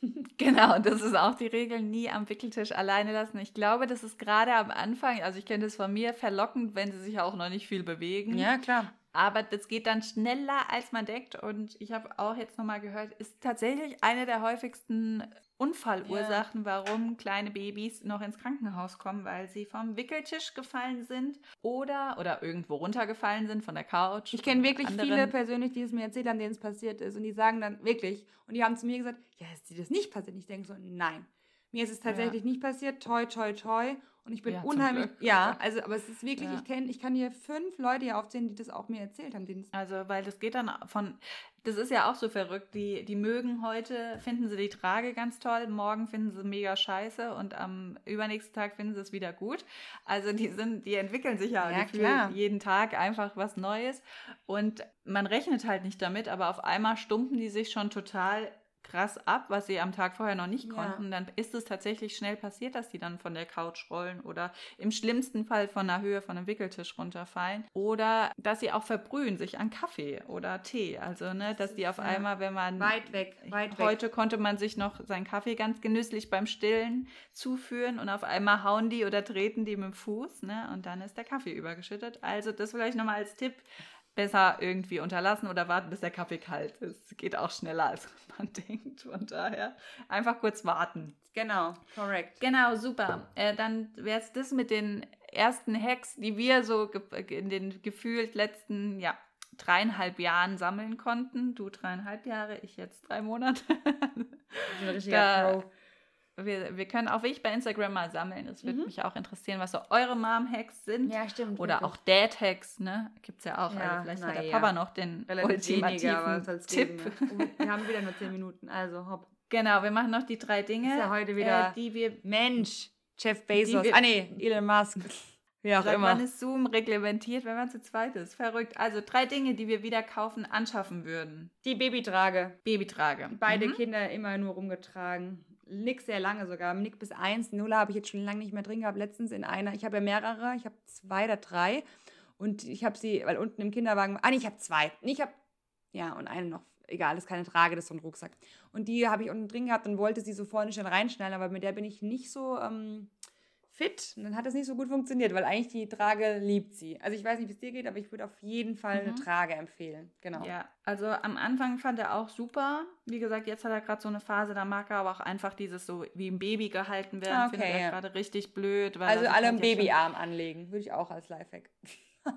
Genau, das ist auch die Regel, nie am Wickeltisch alleine lassen. Ich glaube, das ist gerade am Anfang, also ich kenne das von mir, verlockend, wenn sie sich auch noch nicht viel bewegen. Ja, klar. Aber das geht dann schneller, als man denkt. Und ich habe auch jetzt nochmal gehört, ist tatsächlich eine der häufigsten Unfallursachen, ja. warum kleine Babys noch ins Krankenhaus kommen, weil sie vom Wickeltisch gefallen sind oder, oder irgendwo runtergefallen sind von der Couch. Ich kenne wirklich anderen. viele persönlich, die es mir erzählt haben, denen es passiert ist. Und die sagen dann wirklich, und die haben zu mir gesagt, ja, ist dir das nicht passiert? Und ich denke so, nein. Mir ist es tatsächlich ja. nicht passiert, toi, toi, toi. Und ich bin ja, unheimlich. Ja, also, aber es ist wirklich, ja. ich kenne, ich kann hier fünf Leute hier aufzählen, die das auch mir erzählt haben. also, weil das geht dann von, das ist ja auch so verrückt. Die, die mögen heute, finden sie die Trage ganz toll, morgen finden sie mega scheiße und am übernächsten Tag finden sie es wieder gut. Also die sind, die entwickeln sich ja, ja klar. jeden Tag einfach was Neues. Und man rechnet halt nicht damit, aber auf einmal stumpen die sich schon total krass ab, was sie am Tag vorher noch nicht konnten, ja. dann ist es tatsächlich schnell passiert, dass die dann von der Couch rollen oder im schlimmsten Fall von der Höhe von einem Wickeltisch runterfallen oder dass sie auch verbrühen sich an Kaffee oder Tee. Also, ne, dass die auf ja. einmal, wenn man weit weg, weit heute weg. konnte man sich noch seinen Kaffee ganz genüsslich beim Stillen zuführen und auf einmal hauen die oder treten die mit dem Fuß, ne, und dann ist der Kaffee übergeschüttet. Also, das vielleicht nochmal als Tipp besser irgendwie unterlassen oder warten, bis der Kaffee kalt ist. Geht auch schneller, als man denkt. Von daher einfach kurz warten. Genau, korrekt. Genau, super. Äh, dann wäre es das mit den ersten Hacks, die wir so in den gefühlt letzten, ja, dreieinhalb Jahren sammeln konnten. Du dreieinhalb Jahre, ich jetzt drei Monate. ein richtiger da, Pro. Wir, wir können auch wirklich bei Instagram mal sammeln. Es würde mhm. mich auch interessieren, was so eure Mom-Hacks sind. Ja, stimmt. Oder wirklich. auch Dad-Hacks, ne? Gibt es ja auch. Ja, also vielleicht hat der ja. Papa noch den Relativ ultimativen weniger, Tipp. Geben, ne? oh, wir haben wieder nur zehn Minuten, also hopp. Genau, wir machen noch die drei Dinge. Ist ja heute wieder, äh, die wir. Mensch, Jeff Bezos. Wir, ah, nee, Elon Musk. Wie auch Seit immer. Wann ist Zoom reglementiert, wenn man zu zweit ist? Verrückt. Also drei Dinge, die wir wieder kaufen, anschaffen würden. Die Babytrage. Babytrage. Beide mhm. Kinder immer nur rumgetragen. Nick sehr lange sogar. Nick bis eins. Nuller habe ich jetzt schon lange nicht mehr drin gehabt. Letztens in einer. Ich habe ja mehrere. Ich habe zwei oder drei. Und ich habe sie, weil unten im Kinderwagen. Ah, nee, ich habe zwei. Ich habe. Ja, und eine noch. Egal, das ist keine Trage, das ist so ein Rucksack. Und die habe ich unten drin gehabt und wollte sie so vorne schon reinschnallen, aber mit der bin ich nicht so. Ähm, fit. Und dann hat das nicht so gut funktioniert, weil eigentlich die Trage liebt sie. Also ich weiß nicht, wie es dir geht, aber ich würde auf jeden Fall mhm. eine Trage empfehlen. Genau. Ja, also am Anfang fand er auch super. Wie gesagt, jetzt hat er gerade so eine Phase, da mag er aber auch einfach dieses so wie ein Baby gehalten werden. Ah, okay, Findet er ja. gerade richtig blöd. also alle einen Babyarm anlegen, würde ich auch als Lifehack.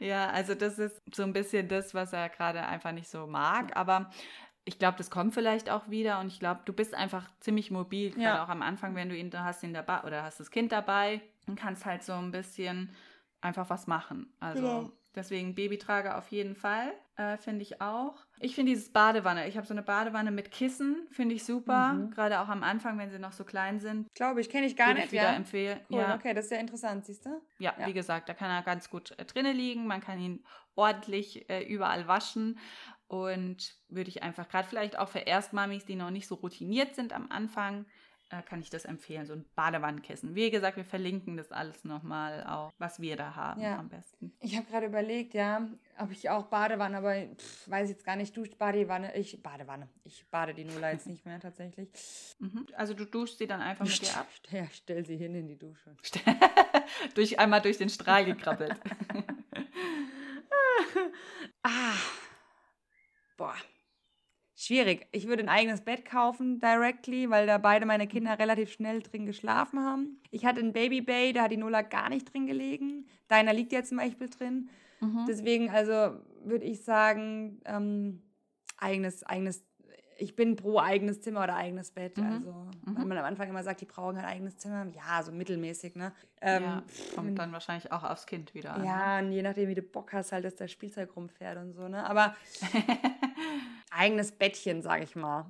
ja, also das ist so ein bisschen das, was er gerade einfach nicht so mag. Aber ich glaube, das kommt vielleicht auch wieder und ich glaube, du bist einfach ziemlich mobil, gerade ja. auch am Anfang, wenn du ihn, hast ihn dabei oder hast das Kind dabei und kannst halt so ein bisschen einfach was machen. Also ja. deswegen Babytrage auf jeden Fall, äh, finde ich auch. Ich finde dieses Badewanne, ich habe so eine Badewanne mit Kissen, finde ich super, mhm. gerade auch am Anfang, wenn sie noch so klein sind. Glaube ich, kenne ich gar nicht. wieder ja. empfehlen. Cool, ja. okay, das ist ja interessant, siehst du? Ja, ja, wie gesagt, da kann er ganz gut äh, drinnen liegen, man kann ihn ordentlich äh, überall waschen und würde ich einfach, gerade vielleicht auch für Erstmamis, die noch nicht so routiniert sind am Anfang, äh, kann ich das empfehlen. So ein Badewannenkissen. Wie gesagt, wir verlinken das alles nochmal auch, was wir da haben ja. am besten. Ich habe gerade überlegt, ja, ob ich auch Badewanne, aber pff, weiß jetzt gar nicht, duscht Badewanne. Ich, Badewanne. Ich bade die Nuller jetzt nicht mehr tatsächlich. Mhm. Also du duschst sie dann einfach mit dir ab? Ja, stell sie hin in die Dusche. durch, einmal durch den Strahl gekrabbelt. ah. Boah. Schwierig. Ich würde ein eigenes Bett kaufen, directly, weil da beide meine Kinder relativ schnell drin geschlafen haben. Ich hatte ein Baby Bay, da hat die Nola gar nicht drin gelegen. Deiner liegt ja zum Beispiel drin. Mhm. Deswegen, also würde ich sagen, ähm, eigenes, eigenes ich bin pro eigenes Zimmer oder eigenes Bett. Mhm. Also, mhm. wenn man am Anfang immer sagt, die brauchen ein eigenes Zimmer, ja, so mittelmäßig, ne? Ähm, ja, kommt dann wahrscheinlich auch aufs Kind wieder an. Ja, ne? und je nachdem, wie du Bock hast, halt, dass der Spielzeug rumfährt und so, ne? Aber eigenes Bettchen, sag ich mal.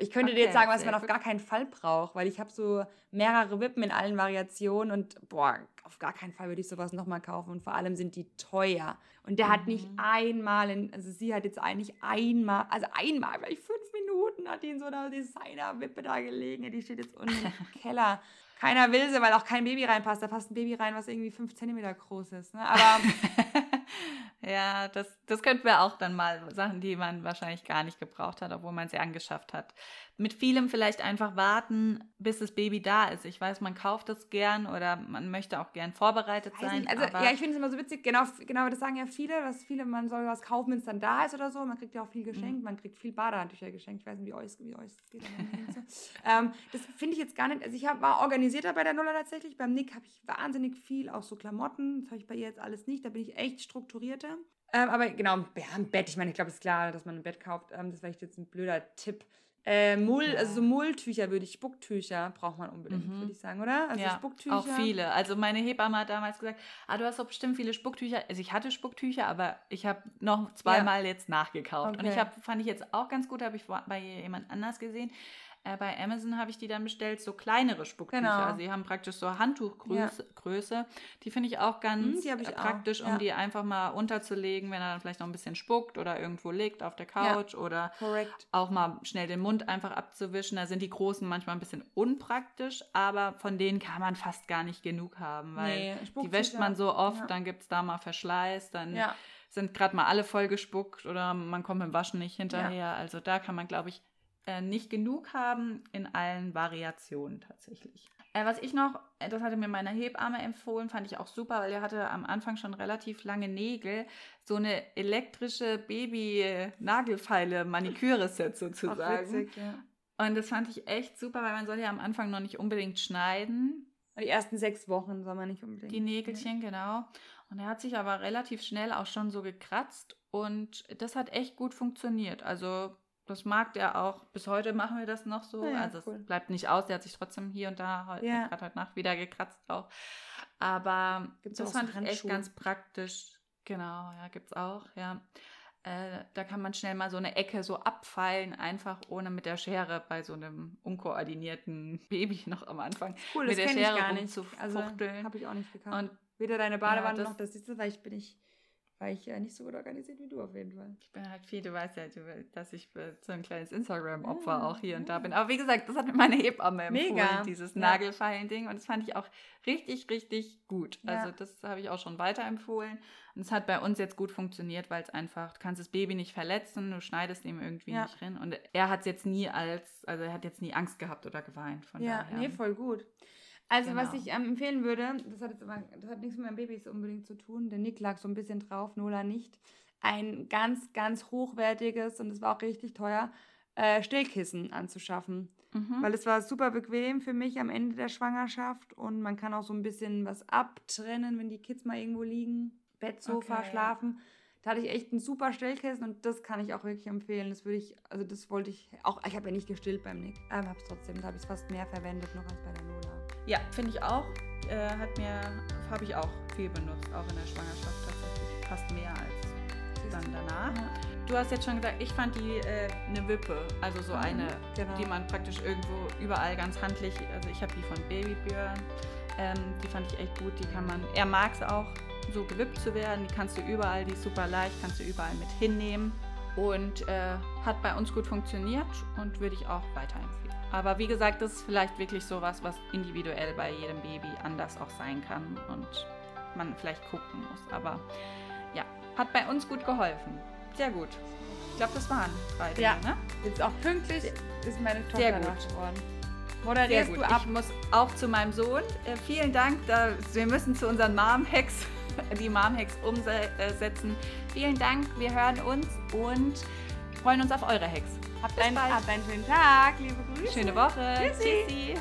Ich könnte okay, dir jetzt sagen, was man auf gar keinen Fall braucht, weil ich habe so mehrere Wippen in allen Variationen und boah, auf gar keinen Fall würde ich sowas nochmal kaufen und vor allem sind die teuer. Und der mhm. hat nicht mhm. einmal, in, also sie hat jetzt eigentlich einmal, also einmal, vielleicht fünf Minuten hat die in so einer Designer-Wippe da gelegen, die steht jetzt unten im Keller. Keiner will sie, weil auch kein Baby reinpasst. Da passt ein Baby rein, was irgendwie fünf Zentimeter groß ist. Ne? Aber Ja, das, das könnten wir auch dann mal Sachen, die man wahrscheinlich gar nicht gebraucht hat, obwohl man sie angeschafft hat. Mit vielem vielleicht einfach warten, bis das Baby da ist. Ich weiß, man kauft es gern oder man möchte auch gern vorbereitet sein. Also ja, ich finde es immer so witzig. Genau, genau, das sagen ja viele, dass viele, man soll was kaufen, wenn es dann da ist oder so. Man kriegt ja auch viel geschenkt. Mhm. Man kriegt viel Badehandtücher geschenkt. Ich weiß nicht, wie euch, wie euch das geht. ähm, das finde ich jetzt gar nicht. Also ich hab, war organisierter bei der Nuller tatsächlich. Beim Nick habe ich wahnsinnig viel, auch so Klamotten. Das habe ich bei ihr jetzt alles nicht. Da bin ich echt strukturierter. Ähm, aber genau, ja, ein Bett. Ich meine, ich glaube, es ist klar, dass man ein Bett kauft. Ähm, das wäre jetzt ein blöder Tipp. Äh, Mull, ja. also so Mulltücher würde ich, Spucktücher braucht man unbedingt, mhm. würde ich sagen, oder? Also ja, Spucktücher. Auch viele. Also meine Hebamme hat damals gesagt, ah, du hast doch bestimmt viele Spucktücher. Also ich hatte Spucktücher, aber ich habe noch zweimal ja. jetzt nachgekauft. Okay. Und ich habe, fand ich jetzt auch ganz gut, habe ich bei jemand anders gesehen. Äh, bei Amazon habe ich die dann bestellt, so kleinere Spucktücher. Genau. Also die haben praktisch so Handtuchgröße. Ja. Größe. Die finde ich auch ganz hm, ich praktisch, auch. um ja. die einfach mal unterzulegen, wenn er dann vielleicht noch ein bisschen spuckt oder irgendwo liegt auf der Couch ja. oder Correct. auch mal schnell den Mund einfach abzuwischen. Da sind die großen manchmal ein bisschen unpraktisch, aber von denen kann man fast gar nicht genug haben, weil nee, die wäscht man so oft, dann gibt es da mal Verschleiß, dann sind gerade mal alle voll gespuckt oder man kommt mit dem Waschen nicht hinterher. Also da kann man, glaube ich, äh, nicht genug haben in allen Variationen tatsächlich. Äh, was ich noch, äh, das hatte mir meine Hebamme empfohlen, fand ich auch super, weil er hatte am Anfang schon relativ lange Nägel. So eine elektrische Baby-Nagelfeile-Maniküre-Set sozusagen. Witzig, ja. Und das fand ich echt super, weil man soll ja am Anfang noch nicht unbedingt schneiden. Die ersten sechs Wochen soll man nicht unbedingt. Die Nägelchen, ja. genau. Und er hat sich aber relativ schnell auch schon so gekratzt und das hat echt gut funktioniert. Also das mag der auch. Bis heute machen wir das noch so. Ja, also cool. es bleibt nicht aus. Der hat sich trotzdem hier und da heute, Ja. gerade heute Nacht wieder gekratzt auch. Aber Gibt's das auch so fand ich echt ganz praktisch. Genau, ja, gibt's auch, ja. Äh, da kann man schnell mal so eine Ecke so abfeilen, einfach ohne mit der Schere bei so einem unkoordinierten Baby noch am Anfang. Cool, mit das der kenne ich Schere gar nicht. Also rumzufuchteln. habe ich auch nicht gekannt. Und Weder deine Badewanne das- noch das weil ich bin ich, war ich äh, nicht so gut organisiert wie du auf jeden Fall. Ich bin halt viel, du weißt ja, dass ich so ein kleines Instagram-Opfer Ja, auch hier und da ja. bin. Aber wie gesagt, das hat mir meine Hebamme empfohlen, Mega, dieses ja. Nagelfeilen-Ding. Und das fand ich auch richtig, richtig gut. Ja. Also das habe ich auch schon weiterempfohlen. Und es hat bei uns jetzt gut funktioniert, weil es einfach, du kannst das Baby nicht verletzen, du schneidest ihm irgendwie Ja. nicht rein. Und er hat es jetzt nie als, also er hat jetzt nie Angst gehabt oder geweint. Von ja, daher. nee, voll gut. Also was Genau. ich ähm, empfehlen würde, das hat, jetzt aber, das hat nichts mit meinen Babys unbedingt zu tun. Der Nick lag so ein bisschen drauf, Nola nicht. Ein ganz, ganz hochwertiges und es war auch richtig teuer, äh, Stillkissen anzuschaffen. Mhm. Weil es war super bequem für mich am Ende der Schwangerschaft und man kann auch so ein bisschen was abtrennen, wenn die Kids mal irgendwo liegen, Bett, Sofa, Okay, schlafen. Da hatte ich echt ein super Stillkissen und das kann ich auch wirklich empfehlen. Das würde ich, also das wollte ich auch, ich habe ja nicht gestillt beim Nick, aber habe es trotzdem, da habe ich es fast mehr verwendet noch als bei der. Ja, finde ich auch. Äh, hat mir, habe ich auch viel benutzt, auch in der Schwangerschaft tatsächlich. Fast mehr als dann danach. Du hast jetzt schon gesagt, ich fand die äh, eine Wippe, also so Mhm, eine, genau. die man praktisch irgendwo überall ganz handlich, also ich habe die von Babybjörn, ähm, die fand ich echt gut, die kann man, er mag es auch, so gewippt zu werden, die kannst du überall, die ist super leicht, kannst du überall mit hinnehmen und äh, hat bei uns gut funktioniert und würde ich auch weiterempfehlen. Aber wie gesagt, das ist vielleicht wirklich sowas, was individuell bei jedem Baby anders auch sein kann und man vielleicht gucken muss, aber ja, hat bei uns gut geholfen. Sehr gut. Ich glaube, das waren drei Dinge, Ja. ne? Jetzt auch pünktlich ist meine Tochter Sehr gut. geworden. Moderierst du ab? Ich muss auch zu meinem Sohn. Äh, vielen Dank. Da, wir müssen zu unseren Mom-Hacks, die Mom-Hacks umsetzen. Vielen Dank. Wir hören uns und freuen uns auf eure Hacks. Habt einen, habt einen schönen Tag, liebe Grüße. Schöne Woche. Tschüssi. Tschüssi.